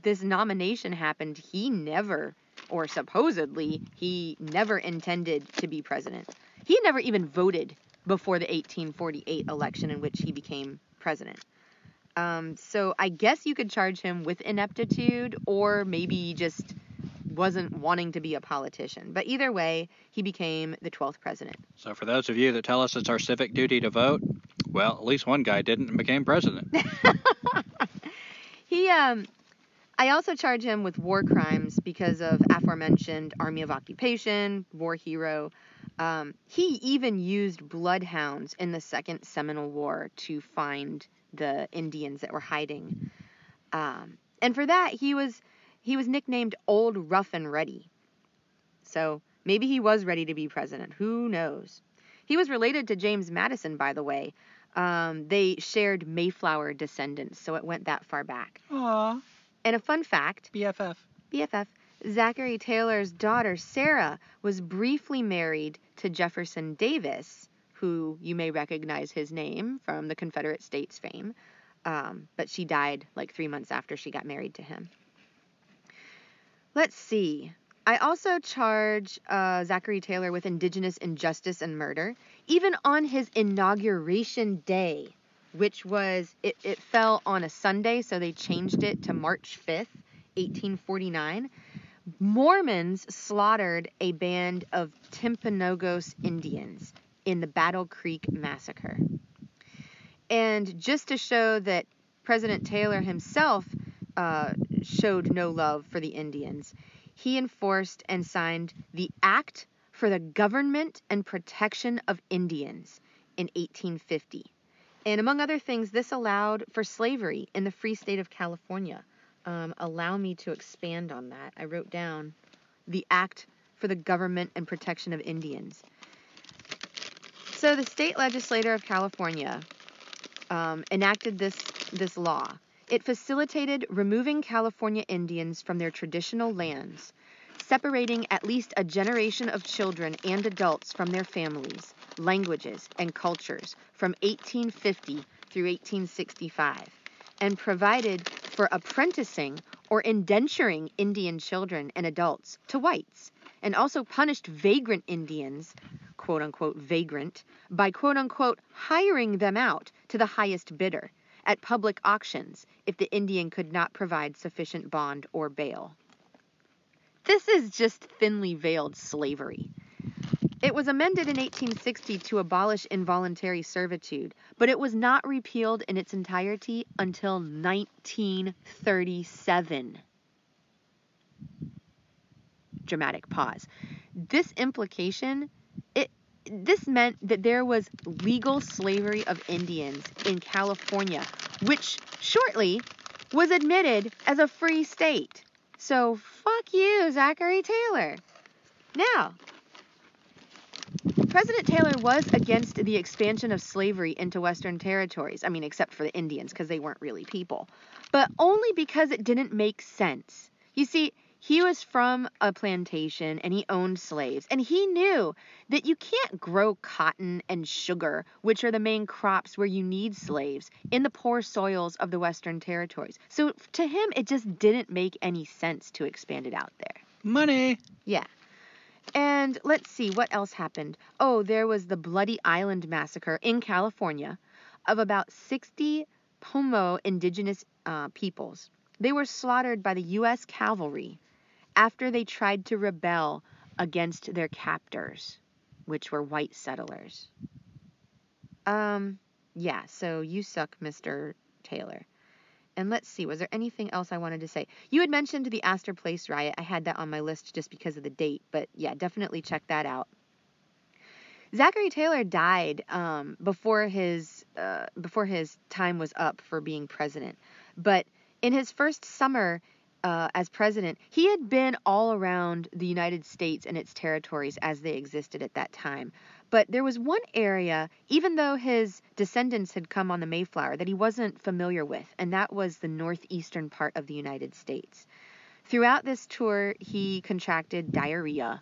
this nomination happened, he never, or supposedly, he never intended to be president. He never even voted before the 1848 election in which he became president. Um, so I guess you could charge him with ineptitude or maybe just wasn't wanting to be a politician. But either way, he became the 12th president. So for those of you that tell us it's our civic duty to vote, well, at least one guy didn't and became president. <laughs> he um I also charge him with war crimes because of aforementioned Army of Occupation, war hero. Um, he even used bloodhounds in the Second Seminole War to find the Indians that were hiding. Um, and for that, he was he was nicknamed Old Rough and Ready. So maybe he was ready to be president. Who knows? He was related to James Madison, by the way. Um, they shared Mayflower descendants, so it went that far back. Aww. And a fun fact BFF. BFF Zachary Taylor's daughter, Sarah, was briefly married to Jefferson Davis, who you may recognize his name from the Confederate States fame, um, but she died like three months after she got married to him. Let's see. I also charge uh, Zachary Taylor with indigenous injustice and murder, even on his inauguration day, which was, it, it fell on a Sunday, so they changed it to March 5th, 1849. Mormons slaughtered a band of Timpanogos Indians in the Battle Creek Massacre. And just to show that President Taylor himself uh, showed no love for the Indians, he enforced and signed the Act for the Government and Protection of Indians in 1850. And among other things, this allowed for slavery in the free state of California. Um, allow me to expand on that. I wrote down the Act for the Government and Protection of Indians. So the state legislature of California um, enacted this this law it facilitated removing California Indians from their traditional lands, separating at least a generation of children and adults from their families, languages, and cultures from 1850 through 1865, and provided for apprenticing or indenturing Indian children and adults to whites, and also punished vagrant Indians, quote unquote vagrant, by quote unquote hiring them out to the highest bidder at public auctions if the Indian could not provide sufficient bond or bail. This is just thinly veiled slavery. It was amended in 1860 to abolish involuntary servitude, but it was not repealed in its entirety until 1937. Dramatic pause. This implication, it this meant that there was legal slavery of Indians in California, which shortly was admitted as a free state. So fuck you, Zachary Taylor. Now, President Taylor was against the expansion of slavery into Western territories. I mean, except for the Indians, because they weren't really people. But only because it didn't make sense. You see, he was from a plantation and he owned slaves, and he knew that you can't grow cotton and sugar, which are the main crops where you need slaves, in the poor soils of the Western territories. So to him, it just didn't make any sense to expand it out there. Money. Yeah. And let's see, what else happened? Oh, there was the Bloody Island Massacre in California of about 60 Pomo indigenous uh, peoples. They were slaughtered by the U.S. cavalry after they tried to rebel against their captors, which were white settlers. Um, yeah, so you suck, Mr. Taylor. And let's see, was there anything else I wanted to say? You had mentioned the Astor Place riot. I had that on my list just because of the date, but yeah, definitely check that out. Zachary Taylor died um, before his uh, before his time was up for being president, but in his first summer, uh, as president, he had been all around the United States and its territories as they existed at that time. But there was one area, even though his descendants had come on the Mayflower, that he wasn't familiar with, and that was the northeastern part of the United States. Throughout this tour, he contracted diarrhea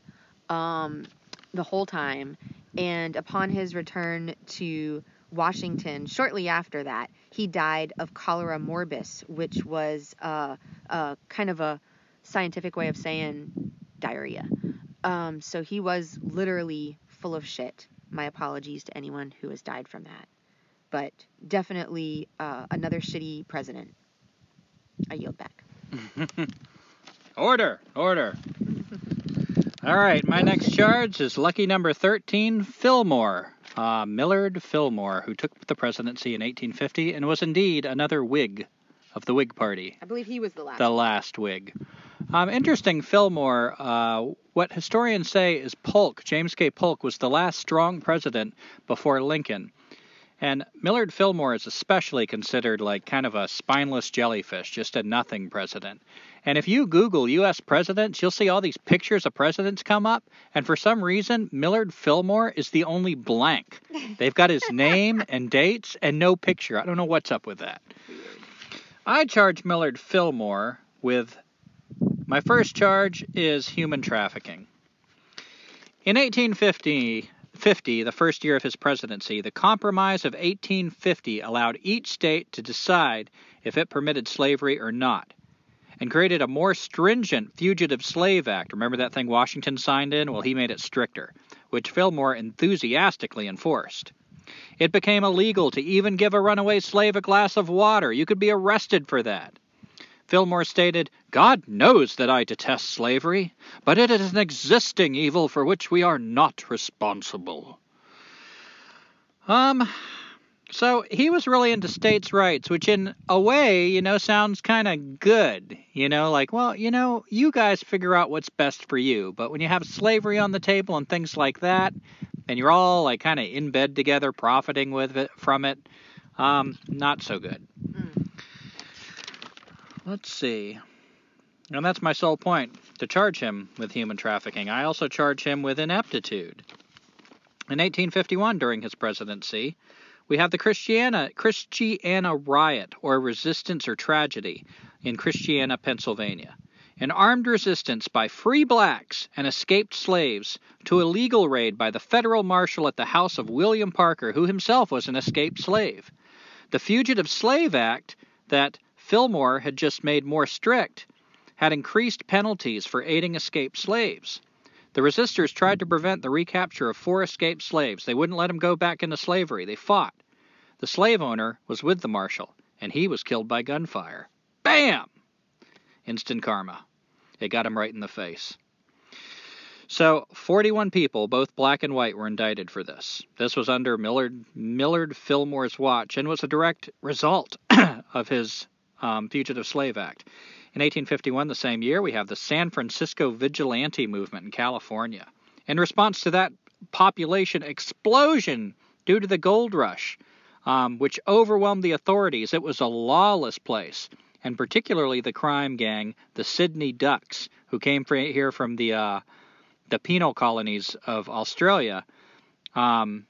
um, the whole time, and upon his return to Washington, shortly after that, he died of cholera morbus, which was uh, uh, kind of a scientific way of saying diarrhea. Um, so he was literally full of shit. My apologies to anyone who has died from that. But definitely uh, another shitty president. I yield back. <laughs> order, order. All right, my next charge is lucky number 13, Fillmore. Uh, Millard Fillmore, who took the presidency in 1850 and was indeed another Whig of the Whig Party. I believe he was the last. The last Whig. Um, interesting, Fillmore. Uh, what historians say is Polk, James K. Polk, was the last strong president before Lincoln. And Millard Fillmore is especially considered like kind of a spineless jellyfish, just a nothing president. And if you Google U.S. presidents, you'll see all these pictures of presidents come up. And for some reason, Millard Fillmore is the only blank. <laughs> They've got his name and dates and no picture. I don't know what's up with that. I charge Millard Fillmore with my first charge is human trafficking. In 1850, 50, the first year of his presidency, the Compromise of 1850 allowed each state to decide if it permitted slavery or not and created a more stringent Fugitive Slave Act. Remember that thing Washington signed in? Well, he made it stricter, which Fillmore enthusiastically enforced. It became illegal to even give a runaway slave a glass of water. You could be arrested for that. Fillmore stated, God knows that I detest slavery, but it is an existing evil for which we are not responsible. Um, so he was really into states' rights, which in a way, you know, sounds kind of good. You know, like, well, you know, you guys figure out what's best for you. But when you have slavery on the table and things like that, and you're all like kind of in bed together, profiting with it from it, um, not so good. Let's see. And that's my sole point to charge him with human trafficking. I also charge him with ineptitude. In 1851, during his presidency, we have the Christiana, Christiana riot, or resistance or tragedy, in Christiana, Pennsylvania. An armed resistance by free blacks and escaped slaves to a legal raid by the federal marshal at the house of William Parker, who himself was an escaped slave. The Fugitive Slave Act that Fillmore had just made more strict, had increased penalties for aiding escaped slaves. The resistors tried to prevent the recapture of four escaped slaves. They wouldn't let them go back into slavery. They fought. The slave owner was with the marshal, and he was killed by gunfire. Bam! Instant karma. It got him right in the face. So, 41 people, both black and white, were indicted for this. This was under Millard, Millard Fillmore's watch and was a direct result <clears throat> of his um, Fugitive Slave Act. In 1851, the same year, we have the San Francisco Vigilante Movement in California. In response to that population explosion due to the gold rush, um, which overwhelmed the authorities, it was a lawless place, and particularly the crime gang, the Sydney Ducks, who came here from the uh, the penal colonies of Australia. Um,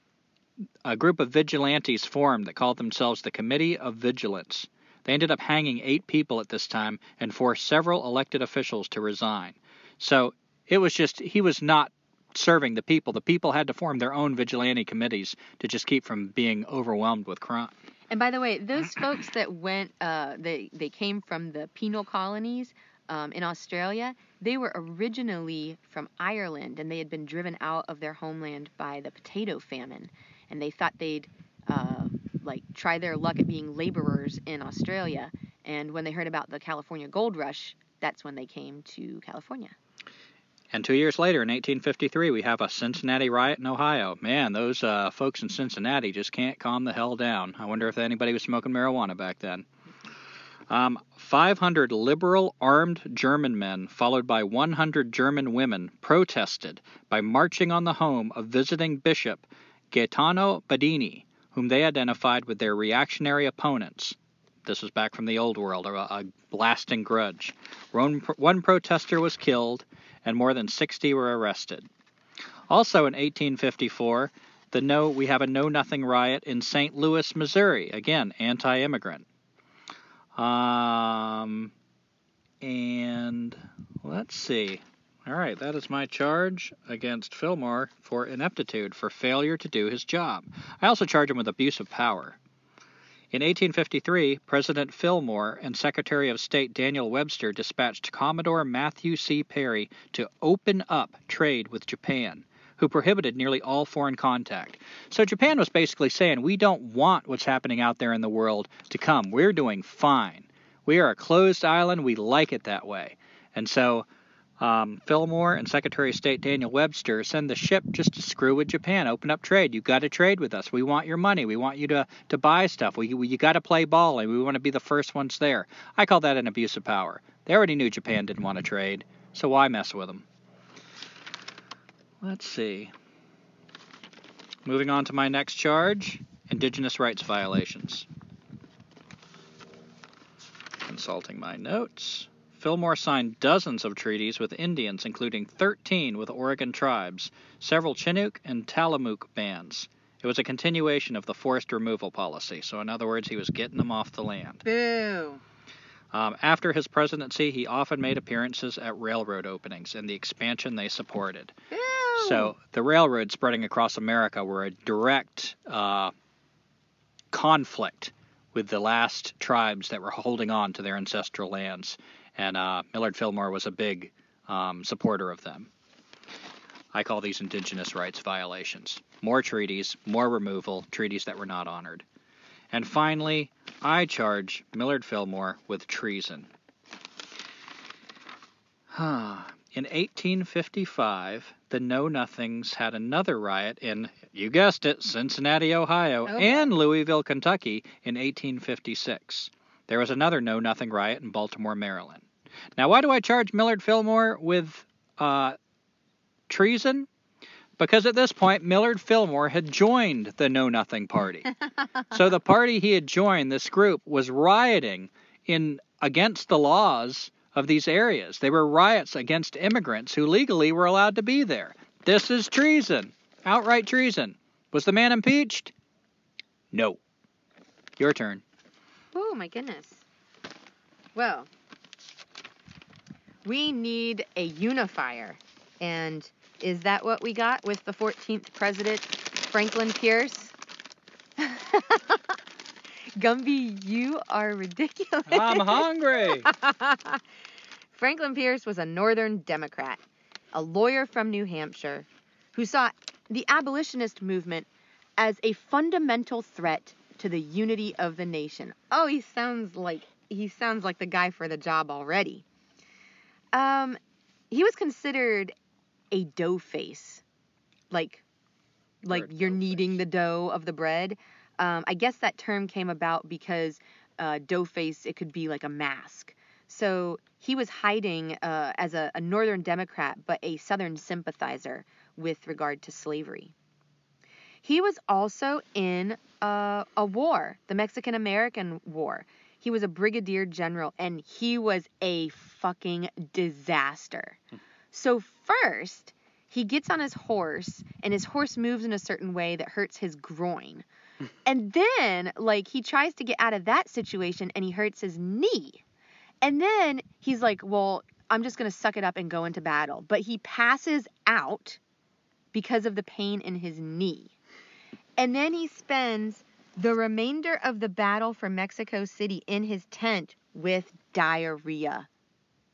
a group of vigilantes formed that called themselves the Committee of Vigilance. They ended up hanging eight people at this time and forced several elected officials to resign. So it was just, he was not serving the people. The people had to form their own vigilante committees to just keep from being overwhelmed with crime. And by the way, those folks that went, uh, they, they came from the penal colonies um, in Australia, they were originally from Ireland and they had been driven out of their homeland by the potato famine. And they thought they'd uh, like try their luck at being laborers in Australia. And when they heard about the California gold rush, that's when they came to California. And two years later, in 1853, we have a Cincinnati riot in Ohio. Man, those uh, folks in Cincinnati just can't calm the hell down. I wonder if anybody was smoking marijuana back then. Um, 500 liberal armed German men, followed by 100 German women, protested by marching on the home of visiting Bishop Gaetano Bedini, whom they identified with their reactionary opponents. This was back from the old world, a, a lasting grudge. One, one protester was killed, and more than 60 were arrested. Also in 1854, the no, we have a Know Nothing riot in St. Louis, Missouri. Again, anti immigrant. Um, and let's see. All right, that is my charge against Fillmore for ineptitude, for failure to do his job. I also charge him with abuse of power. In 1853, President Fillmore and Secretary of State Daniel Webster dispatched Commodore Matthew C. Perry to open up trade with Japan, who prohibited nearly all foreign contact. So Japan was basically saying, we don't want what's happening out there in the world to come. We're doing fine. We are a closed island. We like it that way. And so um, Fillmore and Secretary of State Daniel Webster send the ship just to screw with Japan, open up trade. You've got to trade with us. We want your money. We want you to, to buy stuff. We, we, you got to play ball, and we want to be the first ones there. I call that an abuse of power. They already knew Japan didn't want to trade, so why mess with them? Let's see. Moving on to my next charge indigenous rights violations. Consulting my notes. Fillmore signed dozens of treaties with Indians, including 13 with Oregon tribes, several Chinook and Tillamook bands. It was a continuation of the forest removal policy, so in other words, he was getting them off the land. Boo. Um, after his presidency, he often made appearances at railroad openings and the expansion they supported. Boo. So the railroads spreading across America were a direct uh, conflict with the last tribes that were holding on to their ancestral lands and uh, Millard Fillmore was a big um, supporter of them. I call these indigenous rights violations. More treaties, more removal, treaties that were not honored. And finally, I charge Millard Fillmore with treason. <sighs> in 1855, the Know Nothings had another riot in, you guessed it, Cincinnati, Ohio, Oh. and Louisville, Kentucky in 1856. There was another Know Nothing riot in Baltimore, Maryland. Now, why do I charge Millard Fillmore with uh, treason? Because at this point, Millard Fillmore had joined the Know Nothing Party. <laughs> so the party he had joined, this group, was rioting in against the laws of these areas. They were riots against immigrants who legally were allowed to be there. This is treason, outright treason. Was the man impeached? No. Your turn. Oh my goodness. Well, we need a unifier. And is that what we got with the 14th president, Franklin Pierce? <laughs> Gumby, you are ridiculous. I'm hungry. <laughs> Franklin Pierce was a Northern Democrat, a lawyer from New Hampshire, who saw the abolitionist movement as a fundamental threat to the unity of the nation. Oh, he sounds like he sounds like the guy for the job already. Um, he was considered a dough face, like like you're kneading face. the dough of the bread. Um, I guess that term came about because uh, dough face it could be like a mask. So he was hiding uh, as a, a Northern Democrat, but a Southern sympathizer with regard to slavery. He was also in uh, a war, the Mexican American War. He was a brigadier general and he was a fucking disaster. So, first, he gets on his horse and his horse moves in a certain way that hurts his groin. <laughs> And then, like, he tries to get out of that situation and he hurts his knee. And then he's like, well, I'm just going to suck it up and go into battle. But he passes out because of the pain in his knee. And then he spends the remainder of the battle for Mexico City in his tent with diarrhea.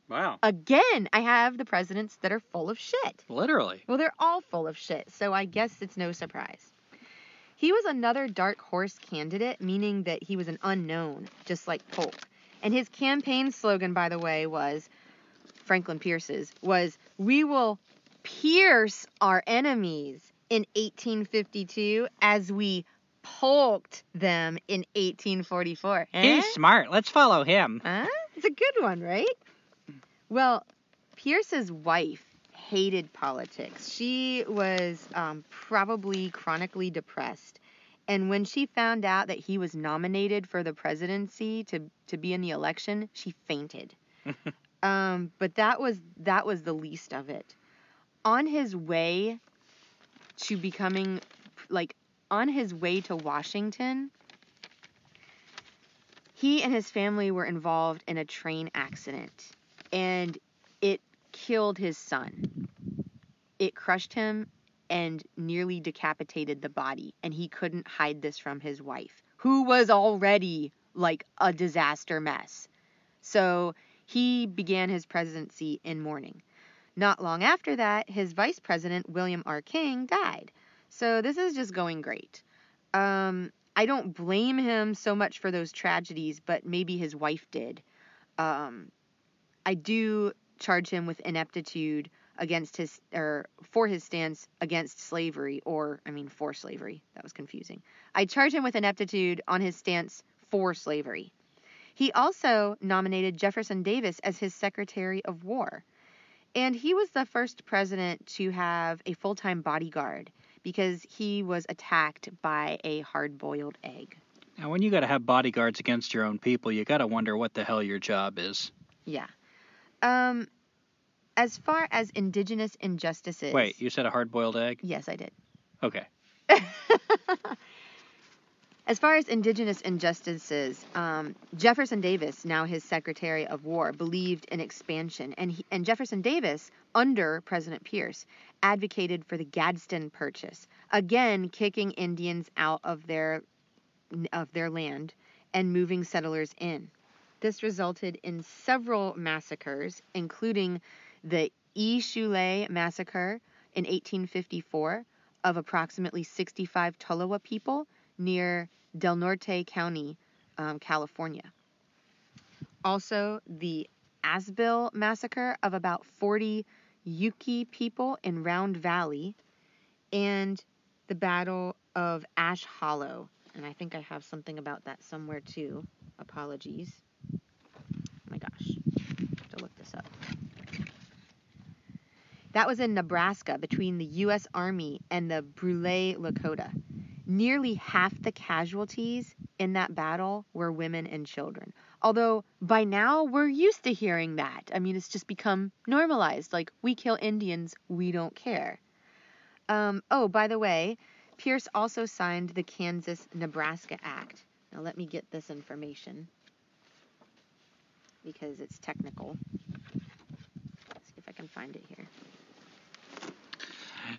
Wow. Again, I have the presidents that are full of shit. Literally. Well, they're all full of shit, so I guess it's no surprise. He was another dark horse candidate, meaning that he was an unknown, just like Polk. And his campaign slogan, by the way, was Franklin Pierce's was "We will pierce our enemies in 1852 as we polked them in 1844." Eh? smart. Let's follow him. Huh? It's a good one, right? Well, Pierce's wife hated politics. She was um, probably chronically depressed. And when she found out that he was nominated for the presidency to, to be in the election, she fainted. <laughs> um, but that was that was the least of it. On his way to becoming like on his way to Washington, he and his family were involved in a train accident and it killed his son. It crushed him and nearly decapitated the body, and he couldn't hide this from his wife, who was already like a disaster mess. So he began his presidency in mourning. Not long after that, his vice president, William R. King, died. So this is just going great. Um, I don't blame him so much for those tragedies, but maybe his wife did. Um, I do charge him with ineptitude against his or for his stance against slavery or I mean for slavery. That was confusing. I charge him with ineptitude on his stance for slavery. He also nominated Jefferson Davis as his Secretary of War. And he was the first president to have a full time bodyguard because he was attacked by a hard boiled egg. Now, when you got to have bodyguards against your own people, you got to wonder what the hell your job is. Yeah. Um, as far as indigenous injustices. Wait, you said a hard boiled egg? Yes, I did. Okay. <laughs> as far as indigenous injustices, um, Jefferson Davis, now his Secretary of War, believed in expansion, and he, and Jefferson Davis, under President Pierce, advocated for the Gadsden Purchase, again kicking Indians out of their of their land and moving settlers in. This resulted in several massacres, including the Achulet massacre in 1854 of approximately 65 Tolowa people near Del Norte County, um, California. Also, the Asbill massacre of about 40 Yuki people in Round Valley, and the Battle of Ash Hollow. And I think I have something about that somewhere too. Apologies. Oh my gosh. To look this up. That was in Nebraska between the U.S. Army and the Brule Lakota. Nearly half the casualties in that battle were women and children. Although by now we're used to hearing that. I mean, it's just become normalized. Like, we kill Indians, we don't care. Um, oh, by the way, Pierce also signed the Kansas Nebraska Act. Now, let me get this information because it's technical. Let's see if I can find it here.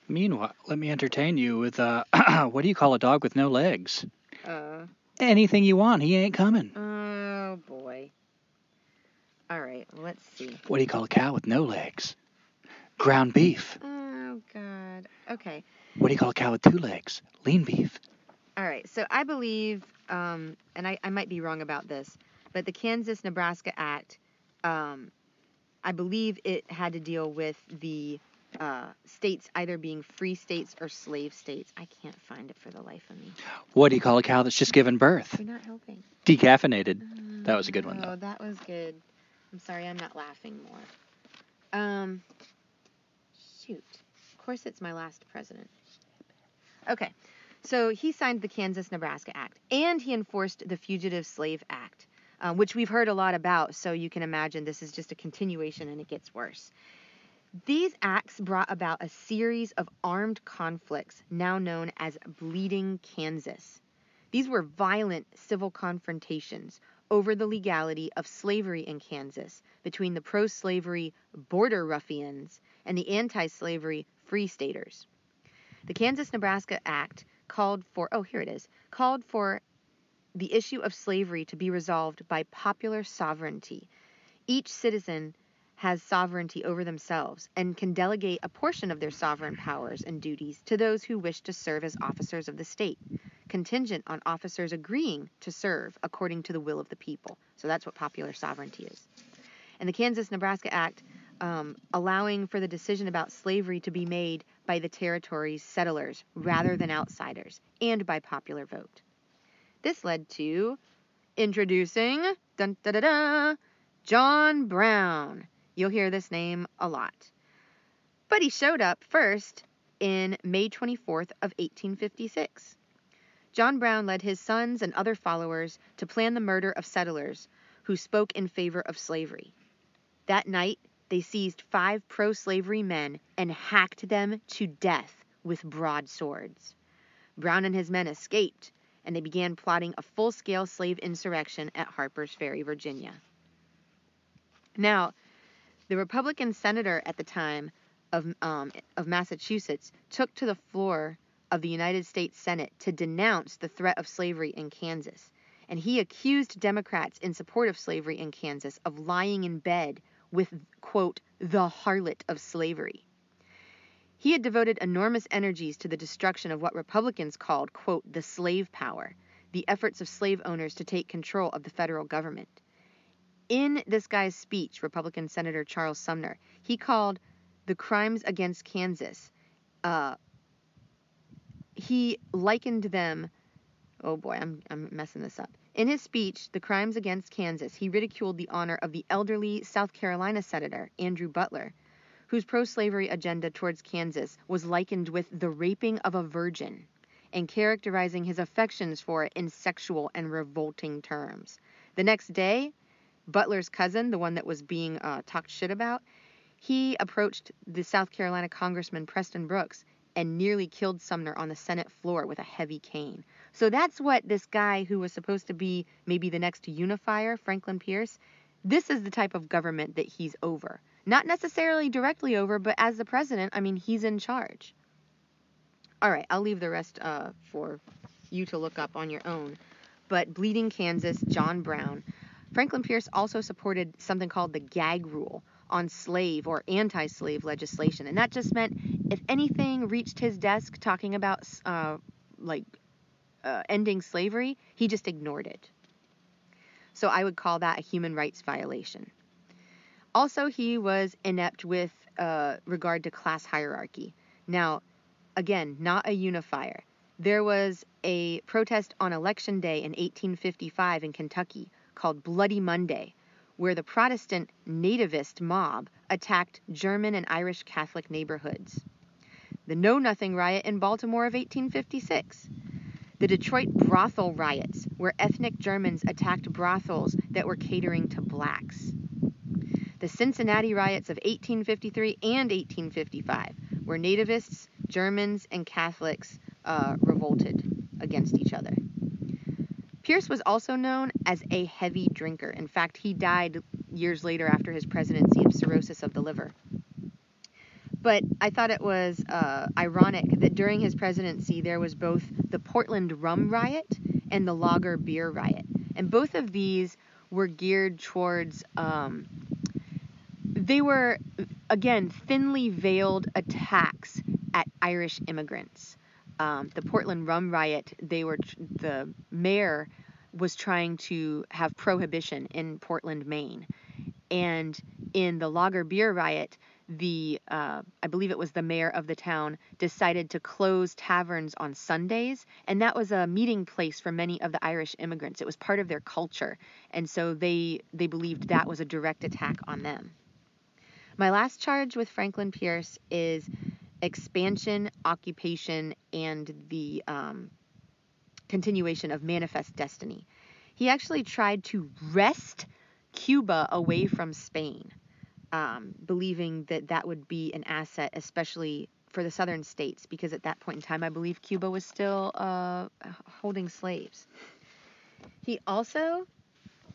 Meanwhile, let me entertain you with uh, <clears throat> what do you call a dog with no legs? Uh, Anything you want, he ain't coming. oh boy. All right, let's see. What do you call a cow with no legs? Ground beef. Oh god. Okay. What do you call a cow with two legs? Lean beef. All right. So I believe, um, and I, I might be wrong about this, but the Kansas Nebraska Act, um, I believe it had to deal with the uh, states either being free states or slave states. I can't find it for the life of me. What do you call a cow that's just given birth? You're not helping. Decaffeinated. That was a good one, Oh, though. Oh, that was good. I'm sorry, I'm not laughing more. Um, shoot. Of course, it's my last president. Okay, so he signed the Kansas Nebraska Act and he enforced the Fugitive Slave Act, uh, which we've heard a lot about, so you can imagine this is just a continuation and it gets worse. These acts brought about a series of armed conflicts now known as Bleeding Kansas. These were violent civil confrontations over the legality of slavery in Kansas between the pro slavery border ruffians and the anti slavery free staters. The Kansas Nebraska Act called for, oh, here it is, called for the issue of slavery to be resolved by popular sovereignty. Each citizen has sovereignty over themselves and can delegate a portion of their sovereign powers and duties to those who wish to serve as officers of the state, contingent on officers agreeing to serve according to the will of the people. So that's what popular sovereignty is. And the Kansas Nebraska Act um, allowing for the decision about slavery to be made by the territory's settlers rather than outsiders and by popular vote. This led to introducing dun, da, da, da, John Brown. You'll hear this name a lot. But he showed up first in May 24th of 1856. John Brown led his sons and other followers to plan the murder of settlers who spoke in favor of slavery. That night, they seized five pro slavery men and hacked them to death with broadswords. Brown and his men escaped, and they began plotting a full scale slave insurrection at Harper's Ferry, Virginia. Now, the Republican senator at the time of, um, of Massachusetts took to the floor of the United States Senate to denounce the threat of slavery in Kansas. And he accused Democrats in support of slavery in Kansas of lying in bed with, quote, the harlot of slavery. He had devoted enormous energies to the destruction of what Republicans called, quote, the slave power, the efforts of slave owners to take control of the federal government. In this guy's speech, Republican Senator Charles Sumner, he called the crimes against Kansas. Uh, he likened them. Oh boy, I'm I'm messing this up. In his speech, The Crimes Against Kansas, he ridiculed the honor of the elderly South Carolina Senator, Andrew Butler, whose pro slavery agenda towards Kansas was likened with the raping of a virgin, and characterizing his affections for it in sexual and revolting terms. The next day, Butler's cousin, the one that was being uh, talked shit about, he approached the South Carolina Congressman Preston Brooks and nearly killed Sumner on the Senate floor with a heavy cane. So that's what this guy who was supposed to be maybe the next unifier, Franklin Pierce, this is the type of government that he's over. Not necessarily directly over, but as the president, I mean, he's in charge. All right, I'll leave the rest uh, for you to look up on your own. But Bleeding Kansas, John Brown. Franklin Pierce also supported something called the gag rule on slave or anti slave legislation. And that just meant if anything reached his desk talking about uh, like uh, ending slavery, he just ignored it. So I would call that a human rights violation. Also, he was inept with uh, regard to class hierarchy. Now, again, not a unifier. There was a protest on Election Day in 1855 in Kentucky called Bloody Monday, where the Protestant nativist mob attacked German and Irish Catholic neighborhoods. The Know Nothing riot in Baltimore of 1856 the Detroit brothel riots, where ethnic Germans attacked brothels that were catering to blacks. The Cincinnati riots of 1853 and 1855, where nativists, Germans, and Catholics uh, revolted against each other. Pierce was also known as a heavy drinker. In fact, he died years later after his presidency of cirrhosis of the liver. But I thought it was uh, ironic that during his presidency there was both the Portland rum riot and the lager beer riot. And both of these were geared towards, um, they were, again, thinly veiled attacks at Irish immigrants. Um, the Portland rum riot, they were, the mayor was trying to have prohibition in Portland, Maine. And in the lager beer riot, the uh, I believe it was the mayor of the town decided to close taverns on Sundays, and that was a meeting place for many of the Irish immigrants. It was part of their culture, and so they they believed that was a direct attack on them. My last charge with Franklin Pierce is expansion, occupation, and the um, continuation of manifest destiny. He actually tried to wrest Cuba away from Spain um, believing that that would be an asset, especially for the southern states, because at that point in time, I believe Cuba was still uh, holding slaves. He also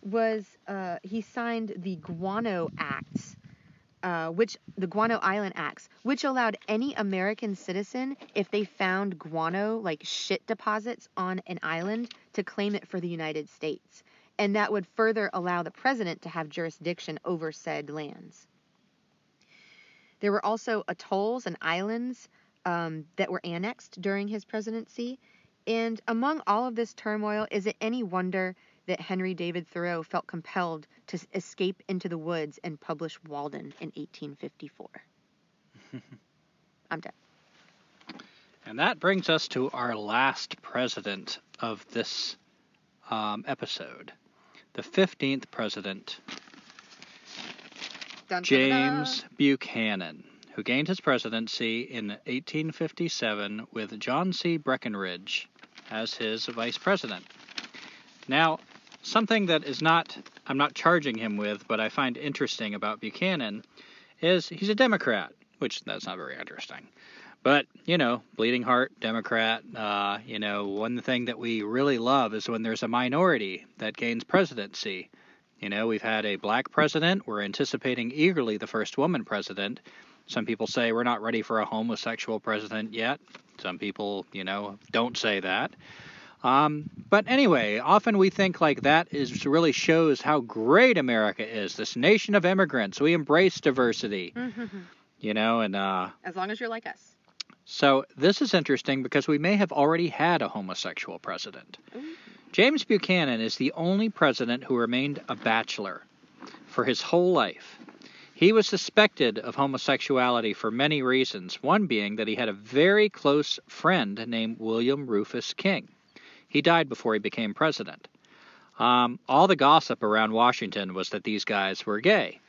was uh, he signed the Guano Acts, uh, which the Guano Island Acts, which allowed any American citizen, if they found guano like shit deposits on an island, to claim it for the United States and that would further allow the president to have jurisdiction over said lands. There were also atolls and islands um, that were annexed during his presidency. And among all of this turmoil, is it any wonder that Henry David Thoreau felt compelled to escape into the woods and publish Walden in 1854? <laughs> I'm done. And that brings us to our last president of this um, episode the 15th president, dun, James dun, dun. Buchanan, who gained his presidency in 1857 with John C. Breckinridge as his vice president. Now, something that is not, I'm not charging him with, but I find interesting about Buchanan is he's a Democrat, which that's not very interesting. But, you know, bleeding heart, Democrat, uh, you know, one thing that we really love is when there's a minority that gains presidency. You know, we've had a black president. We're anticipating eagerly the first woman president. Some people say we're not ready for a homosexual president yet. Some people, you know, don't say that. Um, but anyway, often we think like that is really shows how great America is. This nation of immigrants, we embrace diversity. you know, and uh, as long as you're like us. So this is interesting because we may have already had a homosexual president. James Buchanan is the only president who remained a bachelor. for his whole life. He was suspected of homosexuality for many reasons, one being that he had a very close friend named William Rufus King. He died before he became president. Um, all the gossip around Washington was that these guys were gay.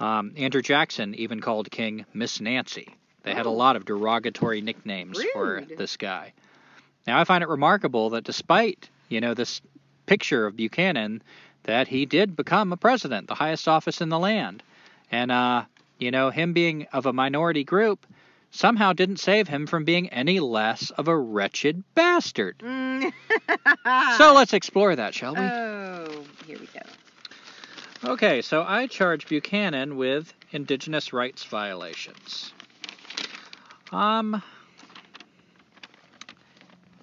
Um, Andrew Jackson even called King Miss Nancy. They had a Oh. lot of derogatory nicknames for this guy. Now I find it remarkable that despite, you know, this picture of Buchanan, that he did become a president, the highest office in the land. And uh, you know, him being of a minority group somehow didn't save him from being any less of a wretched bastard. Mm. So let's explore that, shall we? Oh, here we go. Okay, so I charge Buchanan with indigenous rights violations. Um,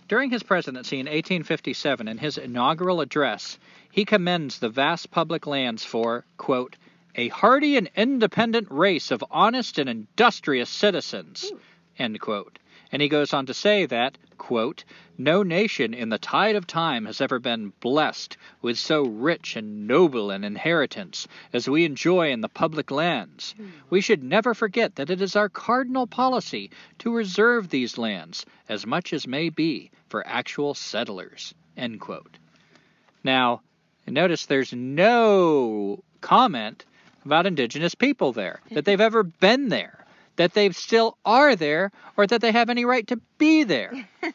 during his presidency in 1857, in his inaugural address, he commends the vast public lands for, quote, a hardy and independent race of honest and industrious citizens, end quote. And he goes on to say that, quote, no nation in the tide of time has ever been blessed with so rich and noble an inheritance as we enjoy in the public lands. We should never forget that it is our cardinal policy to reserve these lands, as much as may be, for actual settlers. End quote. Now, notice there's no comment about indigenous people there, that they've ever been there, that they still are there, or that they have any right to be there. <laughs>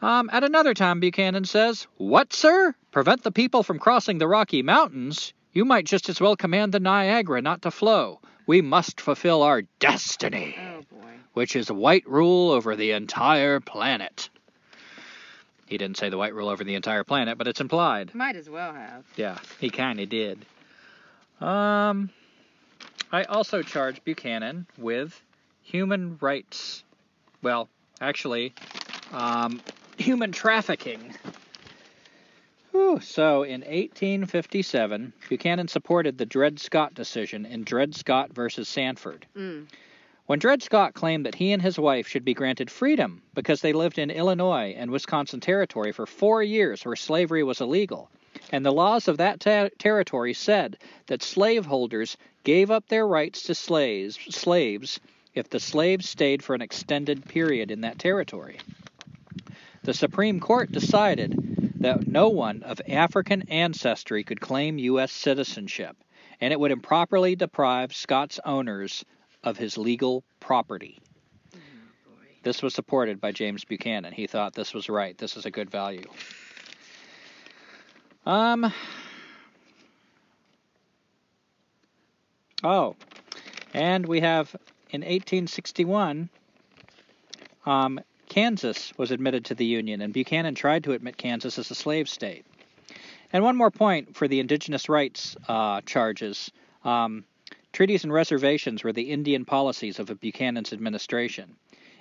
Um, at another time, Buchanan says, What, sir? Prevent the people from crossing the Rocky Mountains? You might just as well command the Niagara not to flow. We must fulfill our destiny, Oh boy. which is white rule over the entire planet. He didn't say the white rule over the entire planet, but it's implied. Might as well have. Yeah, he kind of did. Um, I also charge Buchanan with human rights. Well, actually, um, human trafficking. Whew. So, in 1857, Buchanan supported the Dred Scott decision in Dred Scott versus Sanford. Mm. When Dred Scott claimed that he and his wife should be granted freedom because they lived in Illinois and Wisconsin Territory for four years where slavery was illegal, and the laws of that ter- territory said that slaveholders gave up their rights to slaves, slaves if the slaves stayed for an extended period in that territory. The Supreme Court decided that no one of African ancestry could claim U.S. citizenship, and it would improperly deprive Scott's owners of his legal property. Oh, this was supported by James Buchanan. He thought this was right. This is a good value. Um. Oh, and we have in 1861, um, Kansas was admitted to the Union, and Buchanan tried to admit Kansas as a slave state. And one more point for the indigenous rights uh, charges. Um, treaties and reservations were the Indian policies of Buchanan's administration.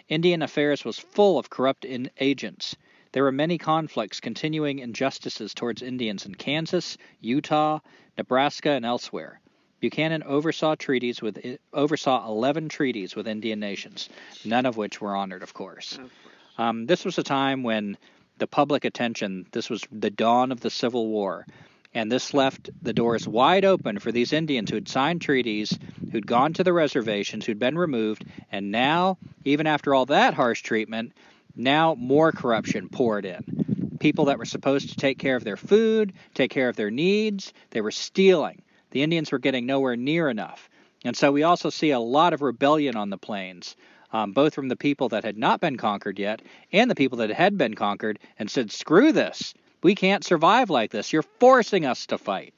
Indian affairs was full of corrupt in- agents. There were many conflicts, continuing injustices towards Indians in Kansas, Utah, Nebraska, and elsewhere. Buchanan oversaw treaties with oversaw 11 treaties with Indian nations, none of which were honored, of course. Of course. Um, this was a time when the public attention, this was the dawn of the Civil War, and this left the doors wide open for these Indians who had signed treaties, who'd gone to the reservations, who'd been removed, and now, even after all that harsh treatment, now more corruption poured in. People that were supposed to take care of their food, take care of their needs, they were stealing. The Indians were getting nowhere near enough. And so we also see a lot of rebellion on the plains um, both from the people that had not been conquered yet and the people that had been conquered and said, screw this. We can't survive like this. You're forcing us to fight.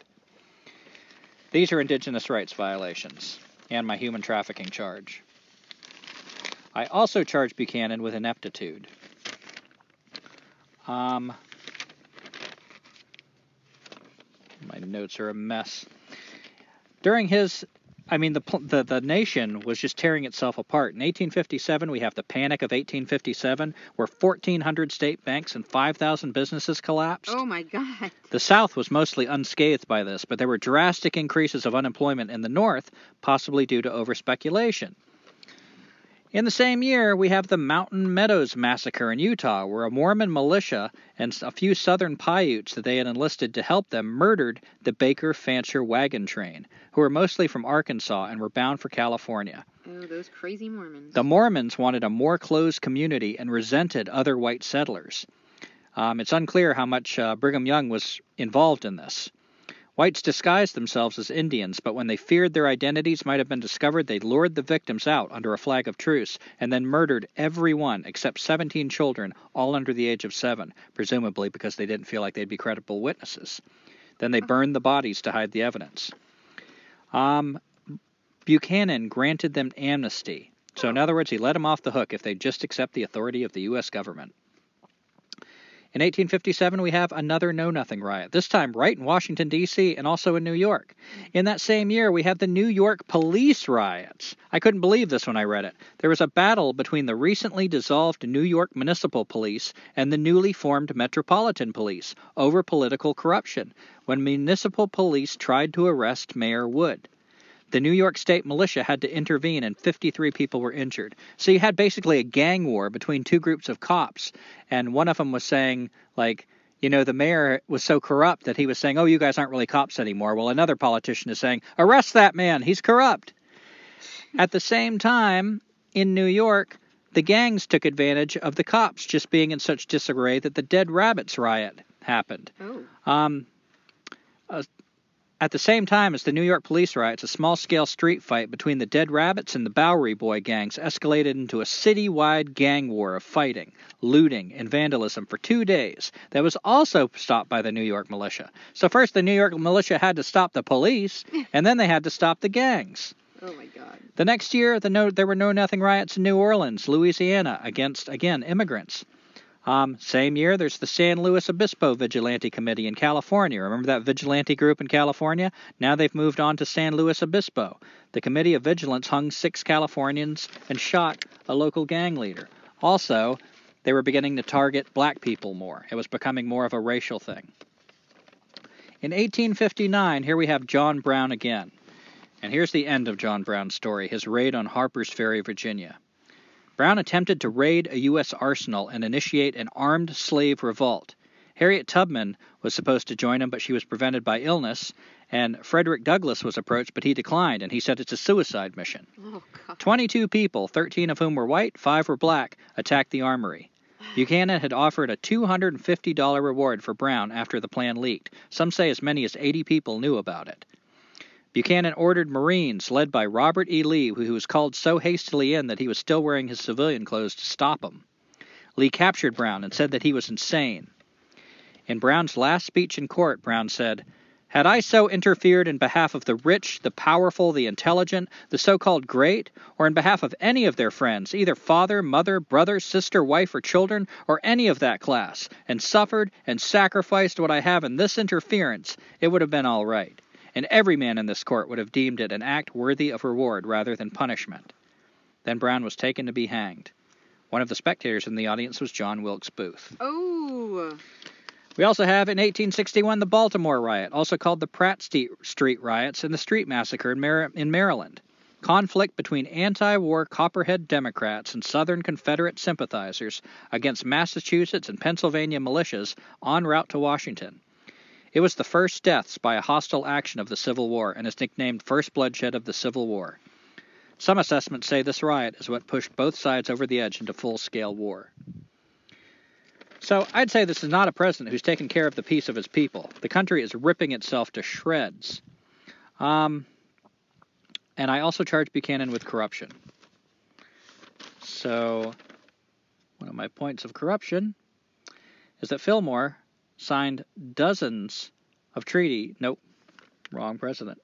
These are indigenous rights violations and my human trafficking charge. I also charge Buchanan with ineptitude. Um, my notes are a mess. During his I mean, the, the the nation was just tearing itself apart. In 1857, we have the Panic of 1857, where 1,400 state banks and 5,000 businesses collapsed. Oh my God. The South was mostly unscathed by this, but there were drastic increases of unemployment in the North, possibly due to overspeculation. In the same year, we have the Mountain Meadows Massacre in Utah, where a Mormon militia and a few southern Paiutes that they had enlisted to help them murdered the Baker Fancher wagon train, who were mostly from Arkansas and were bound for California. Oh, those crazy Mormons. The Mormons wanted a more closed community and resented other white settlers. Um, it's unclear how much uh, Brigham Young was involved in this. Whites disguised themselves as Indians, but when they feared their identities might have been discovered, they lured the victims out under a flag of truce and then murdered every one except 17 children, all under the age of seven, presumably because they didn't feel like they'd be credible witnesses. Then they burned the bodies to hide the evidence. Um, Buchanan granted them amnesty. So, in other words, he let them off the hook if they just accept the authority of the U.S. government. In 1857, we have another Know Nothing riot, this time right in Washington, D.C., and also in New York. In that same year, we have the New York police riots. I couldn't believe this when I read it. There was a battle between the recently dissolved New York Municipal Police and the newly formed Metropolitan Police over political corruption when municipal police tried to arrest Mayor Wood the New York State militia had to intervene and 53 people were injured. So you had basically a gang war between two groups of cops. And one of them was saying, like, you know, the mayor was so corrupt that he was saying, oh, you guys aren't really cops anymore. Well, another politician is saying, arrest that man. He's corrupt. At the same time, in New York, the gangs took advantage of the cops just being in such disarray that the Dead Rabbits riot happened. Oh. Um, uh, at the same time as the New York police riots, a small scale street fight between the Dead Rabbits and the Bowery Boy gangs escalated into a citywide gang war of fighting, looting, and vandalism for two days that was also stopped by the New York militia. So, first, the New York militia had to stop the police, <laughs> and then they had to stop the gangs. Oh my God. The next year, the no, there were Know Nothing riots in New Orleans, Louisiana, against, again, immigrants. Um, same year, there's the San Luis Obispo Vigilante Committee in California. Remember that vigilante group in California? Now they've moved on to San Luis Obispo. The Committee of Vigilance hung six Californians and shot a local gang leader. Also, they were beginning to target black people more. It was becoming more of a racial thing. In 1859, here we have John Brown again. And here's the end of John Brown's story his raid on Harper's Ferry, Virginia. Brown attempted to raid a U.S. arsenal and initiate an armed slave revolt. Harriet Tubman was supposed to join him, but she was prevented by illness. And Frederick Douglass was approached, but he declined, and he said it's a suicide mission. Oh, God. 22 people, 13 of whom were white, 5 were black, attacked the armory. Buchanan had offered a $250 reward for Brown after the plan leaked. Some say as many as 80 people knew about it. Buchanan ordered Marines, led by Robert E. Lee, who was called so hastily in that he was still wearing his civilian clothes, to stop him. Lee captured Brown and said that he was insane. In Brown's last speech in court, Brown said, Had I so interfered in behalf of the rich, the powerful, the intelligent, the so called great, or in behalf of any of their friends, either father, mother, brother, sister, wife, or children, or any of that class, and suffered and sacrificed what I have in this interference, it would have been all right and every man in this court would have deemed it an act worthy of reward rather than punishment. Then Brown was taken to be hanged. One of the spectators in the audience was John Wilkes Booth. Oh. We also have in 1861 the Baltimore riot, also called the Pratt Street riots and the Street Massacre in, Mar- in Maryland. Conflict between anti war Copperhead Democrats and Southern Confederate sympathizers against Massachusetts and Pennsylvania militias en route to Washington. It was the first deaths by a hostile action of the Civil War and is nicknamed First Bloodshed of the Civil War. Some assessments say this riot is what pushed both sides over the edge into full scale war. So I'd say this is not a president who's taken care of the peace of his people. The country is ripping itself to shreds. Um, and I also charge Buchanan with corruption. So, one of my points of corruption is that Fillmore signed dozens of treaty. Nope, wrong president.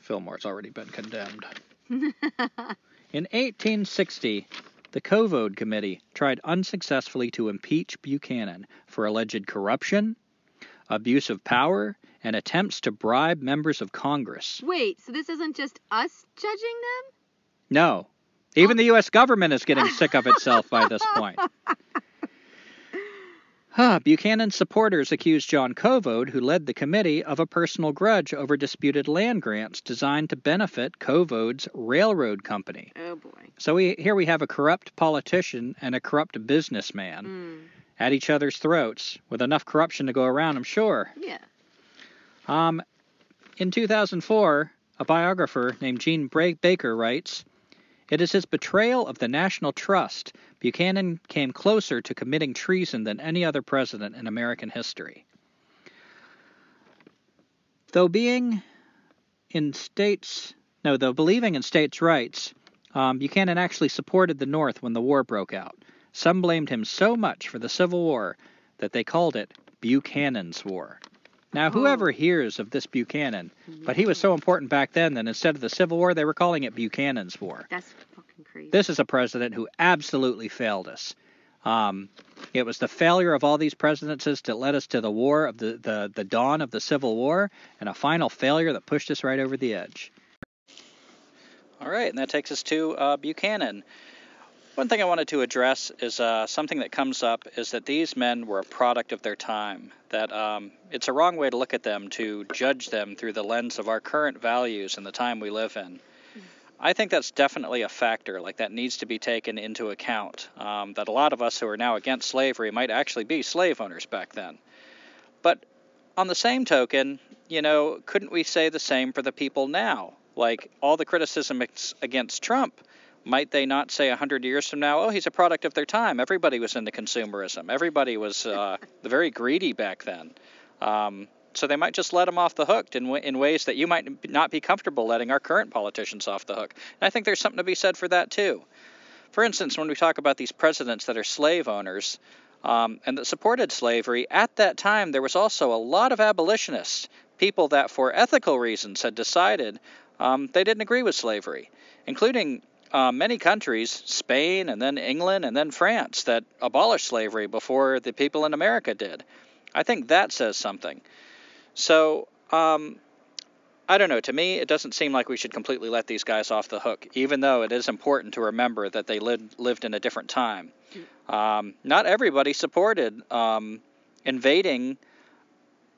Fillmore's already been condemned. <laughs> In 1860, the Covode Committee tried unsuccessfully to impeach Buchanan for alleged corruption, abuse of power, and attempts to bribe members of Congress. Wait, so this isn't just us judging them? No. Even oh. the U.S. government is getting sick of itself by this <laughs> point. Huh, Buchanan's supporters accused John Covode, who led the committee, of a personal grudge over disputed land grants designed to benefit Covode's railroad company. Oh boy. So we here we have a corrupt politician and a corrupt businessman Mm. at each other's throats with enough corruption to go around, I'm sure. Yeah. Um, in 2004, a biographer named Jean Bra- Baker writes, "It is his betrayal of the national trust. Buchanan came closer to committing treason than any other president in American history." Though being in states, no, though believing in states' rights, um, Buchanan actually supported the North when the war broke out. Some blamed him so much for the Civil War that they called it Buchanan's War. Now, whoever hears of this Buchanan, but he was so important back then that instead of the Civil War, they were calling it Buchanan's War. That's fucking crazy. This is a president who absolutely failed us. Um, it was the failure of all these presidencies that led us to the war of the, the, the dawn of the Civil War, and a final failure that pushed us right over the edge. All right, and that takes us to uh, Buchanan. One thing I wanted to address is uh, something that comes up is that these men were a product of their time. That um, it's a wrong way to look at them to judge them through the lens of our current values and the time we live in. I think that's definitely a factor, like that needs to be taken into account. Um, that a lot of us who are now against slavery might actually be slave owners back then. But on the same token, you know, couldn't we say the same for the people now? Like all the criticism against Trump, might they not say 100 years from now, oh, he's a product of their time? Everybody was into consumerism. Everybody was uh, <laughs> very greedy back then. Um, so they might just let him off the hook in, w- in ways that you might not be comfortable letting our current politicians off the hook. And I think there's something to be said for that too. For instance, when we talk about these presidents that are slave owners um, and that supported slavery, at that time there was also a lot of abolitionists, people that for ethical reasons had decided um, they didn't agree with slavery, including uh, many countries, Spain and then England and then France, that abolished slavery before the people in America did. I think that says something. So, um, I don't know. To me, it doesn't seem like we should completely let these guys off the hook, even though it is important to remember that they lived, lived in a different time. Um, not everybody supported um, invading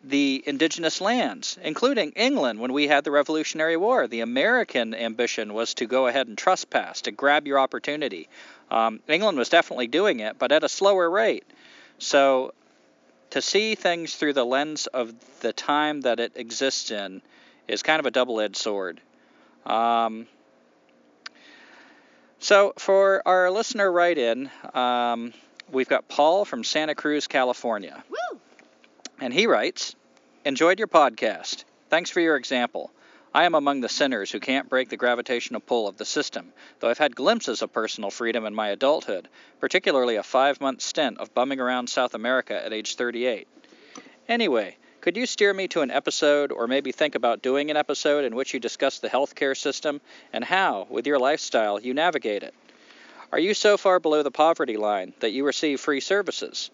the indigenous lands, including England when we had the Revolutionary War. The American ambition was to go ahead and trespass, to grab your opportunity. Um, England was definitely doing it, but at a slower rate. So to see things through the lens of the time that it exists in is kind of a double edged sword. Um, so, for our listener write in, um, we've got Paul from Santa Cruz, California. Woo! And he writes Enjoyed your podcast. Thanks for your example. I am among the sinners who can't break the gravitational pull of the system, though I've had glimpses of personal freedom in my adulthood, particularly a five month stint of bumming around South America at age 38. Anyway, could you steer me to an episode, or maybe think about doing an episode in which you discuss the healthcare system and how, with your lifestyle, you navigate it? Are you so far below the poverty line that you receive free services?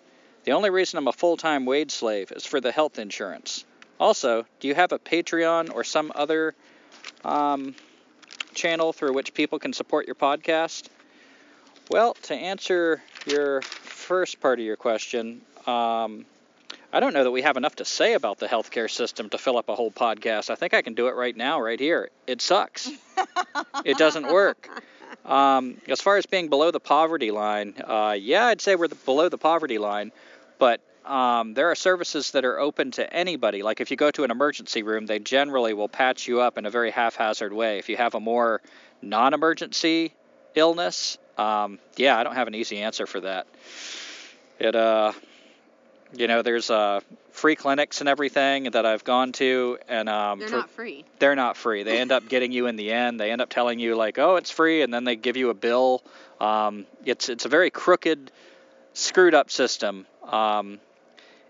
The only reason I'm a full time wage slave is for the health insurance. Also, do you have a Patreon or some other um, channel through which people can support your podcast? Well, to answer your first part of your question, um, I don't know that we have enough to say about the healthcare system to fill up a whole podcast. I think I can do it right now, right here. It sucks. <laughs> it doesn't work. Um, as far as being below the poverty line, uh, yeah, I'd say we're the, below the poverty line, but um, there are services that are open to anybody. Like if you go to an emergency room, they generally will patch you up in a very haphazard way. If you have a more non emergency illness, um, yeah, I don't have an easy answer for that. It, uh, you know, there's uh, free clinics and everything that I've gone to, and um, They're for- not free. they're not free. They end up <laughs> getting you in the end. They end up telling you like, "Oh, it's free," and then they give you a bill. Um, it's it's a very crooked, screwed up system. Um,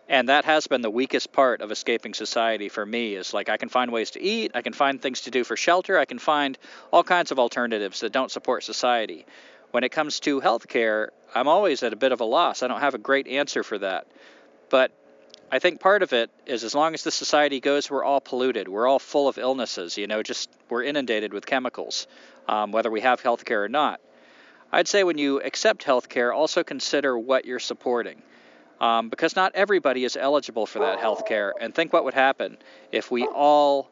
and that has been the weakest part of escaping society for me is like I can find ways to eat, I can find things to do for shelter, I can find all kinds of alternatives that don't support society. When it comes to healthcare, I'm always at a bit of a loss. I don't have a great answer for that. But I think part of it is as long as the society goes, we're all polluted. We're all full of illnesses. You know, just we're inundated with chemicals, um, whether we have health care or not. I'd say when you accept health care, also consider what you're supporting. Um, because not everybody is eligible for that health care. And think what would happen if we all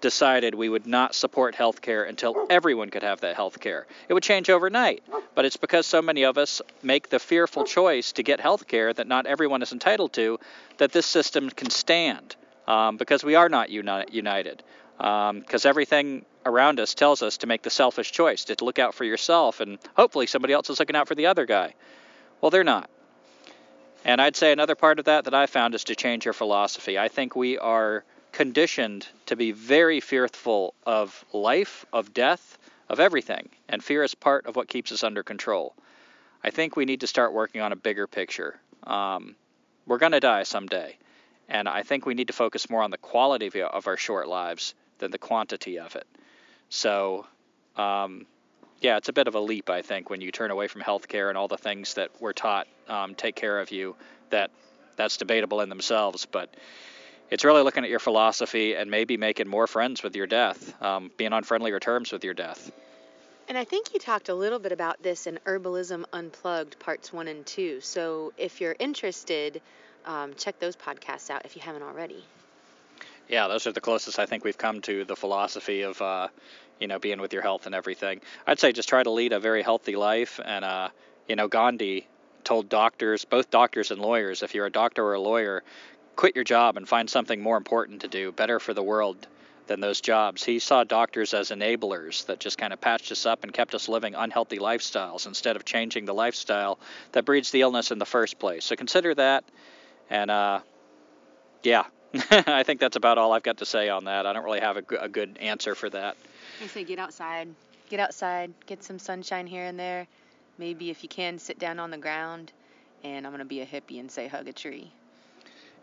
decided we would not support health care until everyone could have that health care. It would change overnight. But it's because so many of us make the fearful choice to get health care that not everyone is entitled to that this system can stand um, because we are not uni- united. Because um, everything around us tells us to make the selfish choice, to look out for yourself, and hopefully somebody else is looking out for the other guy. Well, they're not. And I'd say another part of that that I found is to change your philosophy. I think we are conditioned to be very fearful of life, of death, of everything, and fear is part of what keeps us under control. I think we need to start working on a bigger picture. Um, we're going to die someday, and I think we need to focus more on the quality of our short lives than the quantity of it. So, um, yeah, it's a bit of a leap, I think, when you turn away from healthcare and all the things that we're taught um, take care of you. That that's debatable in themselves, but it's really looking at your philosophy and maybe making more friends with your death, um, being on friendlier terms with your death. And I think you talked a little bit about this in Herbalism Unplugged, parts one and two. So if you're interested, um, check those podcasts out if you haven't already. Yeah, those are the closest I think we've come to the philosophy of, uh, you know, being with your health and everything. I'd say just try to lead a very healthy life. And, uh, you know, Gandhi told doctors, both doctors and lawyers, if you're a doctor or a lawyer, quit your job and find something more important to do, better for the world than those jobs. He saw doctors as enablers that just kind of patched us up and kept us living unhealthy lifestyles instead of changing the lifestyle that breeds the illness in the first place. So consider that. And uh, yeah, <laughs> I think that's about all I've got to say on that. I don't really have a, g- a good answer for that. I say get outside. Get outside, get some sunshine here and there. Maybe if you can, sit down on the ground. And I'm going to be a hippie and say hug a tree.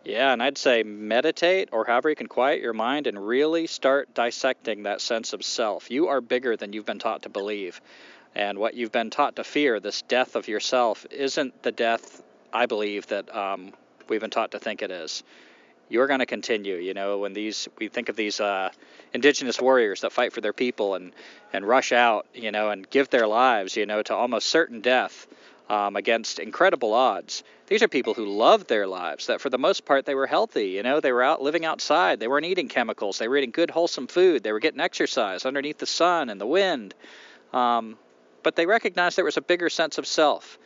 Yeah, and I'd say meditate or however you can quiet your mind and really start dissecting that sense of self. You are bigger than you've been taught to believe. And what you've been taught to fear, this death of yourself, isn't the death I believe that um, we've been taught to think it is. You're going to continue. You know, when these we think of these uh, indigenous warriors that fight for their people and and rush out, you know, and give their lives, you know, to almost certain death um, against incredible odds. These are people who loved their lives, that for the most part they were healthy. You know, they were out living outside. They weren't eating chemicals. They were eating good, wholesome food. They were getting exercise underneath the sun and the wind. Um, but they recognized there was a bigger sense of self.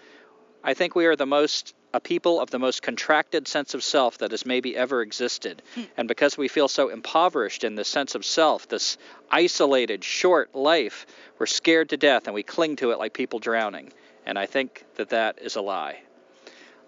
I think we are the most a people of the most contracted sense of self that has maybe ever existed. Hmm. And because we feel so impoverished in this sense of self, this isolated, short life, we're scared to death and we cling to it like people drowning. And I think that that is a lie.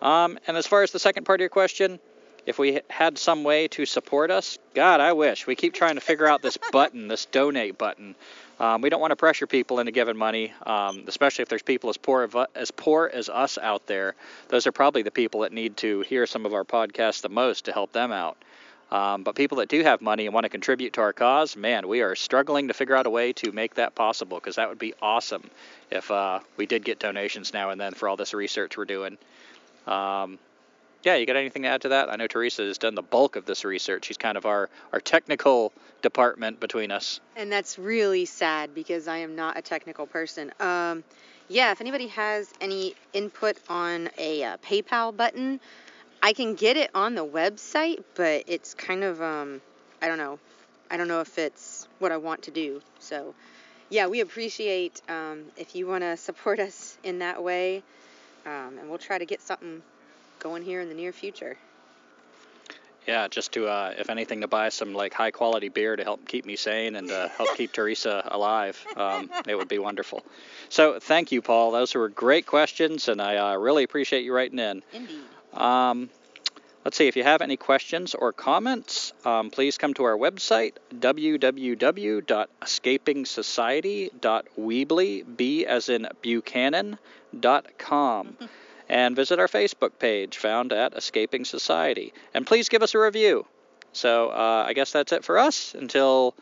Um, and as far as the second part of your question, if we had some way to support us, God, I wish. We keep trying to figure out this button, this donate button. Um, we don't want to pressure people into giving money, um, especially if there's people as poor as poor as us out there. Those are probably the people that need to hear some of our podcasts the most to help them out. Um, but people that do have money and want to contribute to our cause, man, we are struggling to figure out a way to make that possible because that would be awesome if uh, we did get donations now and then for all this research we're doing. Um, yeah, you got anything to add to that? I know Teresa has done the bulk of this research. She's kind of our, our technical department between us. And that's really sad because I am not a technical person. Um, yeah, if anybody has any input on a uh, PayPal button, I can get it on the website, but it's kind of um I don't know. I don't know if it's what I want to do. So, yeah, we appreciate um, if you want to support us in that way, um, and we'll try to get something going here in the near future. Yeah, just to, uh, if anything, to buy some like high quality beer to help keep me sane and uh, help keep Teresa <laughs> alive. Um, it would be wonderful. So, thank you, Paul. Those were great questions, and I uh, really appreciate you writing in. Indeed. Um, let's see, if you have any questions or comments, um, please come to our website, www.escapingsociety.weebly, B as in Buchanan.com. <laughs> and visit our Facebook page found at Escaping Society. And please give us a review. So uh, I guess that's it for us until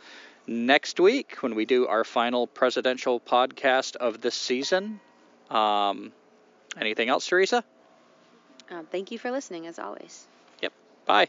next week when we do our final presidential podcast of this season. Um, anything else, Teresa? Uh, thank you for listening, as always. Yep. Bye.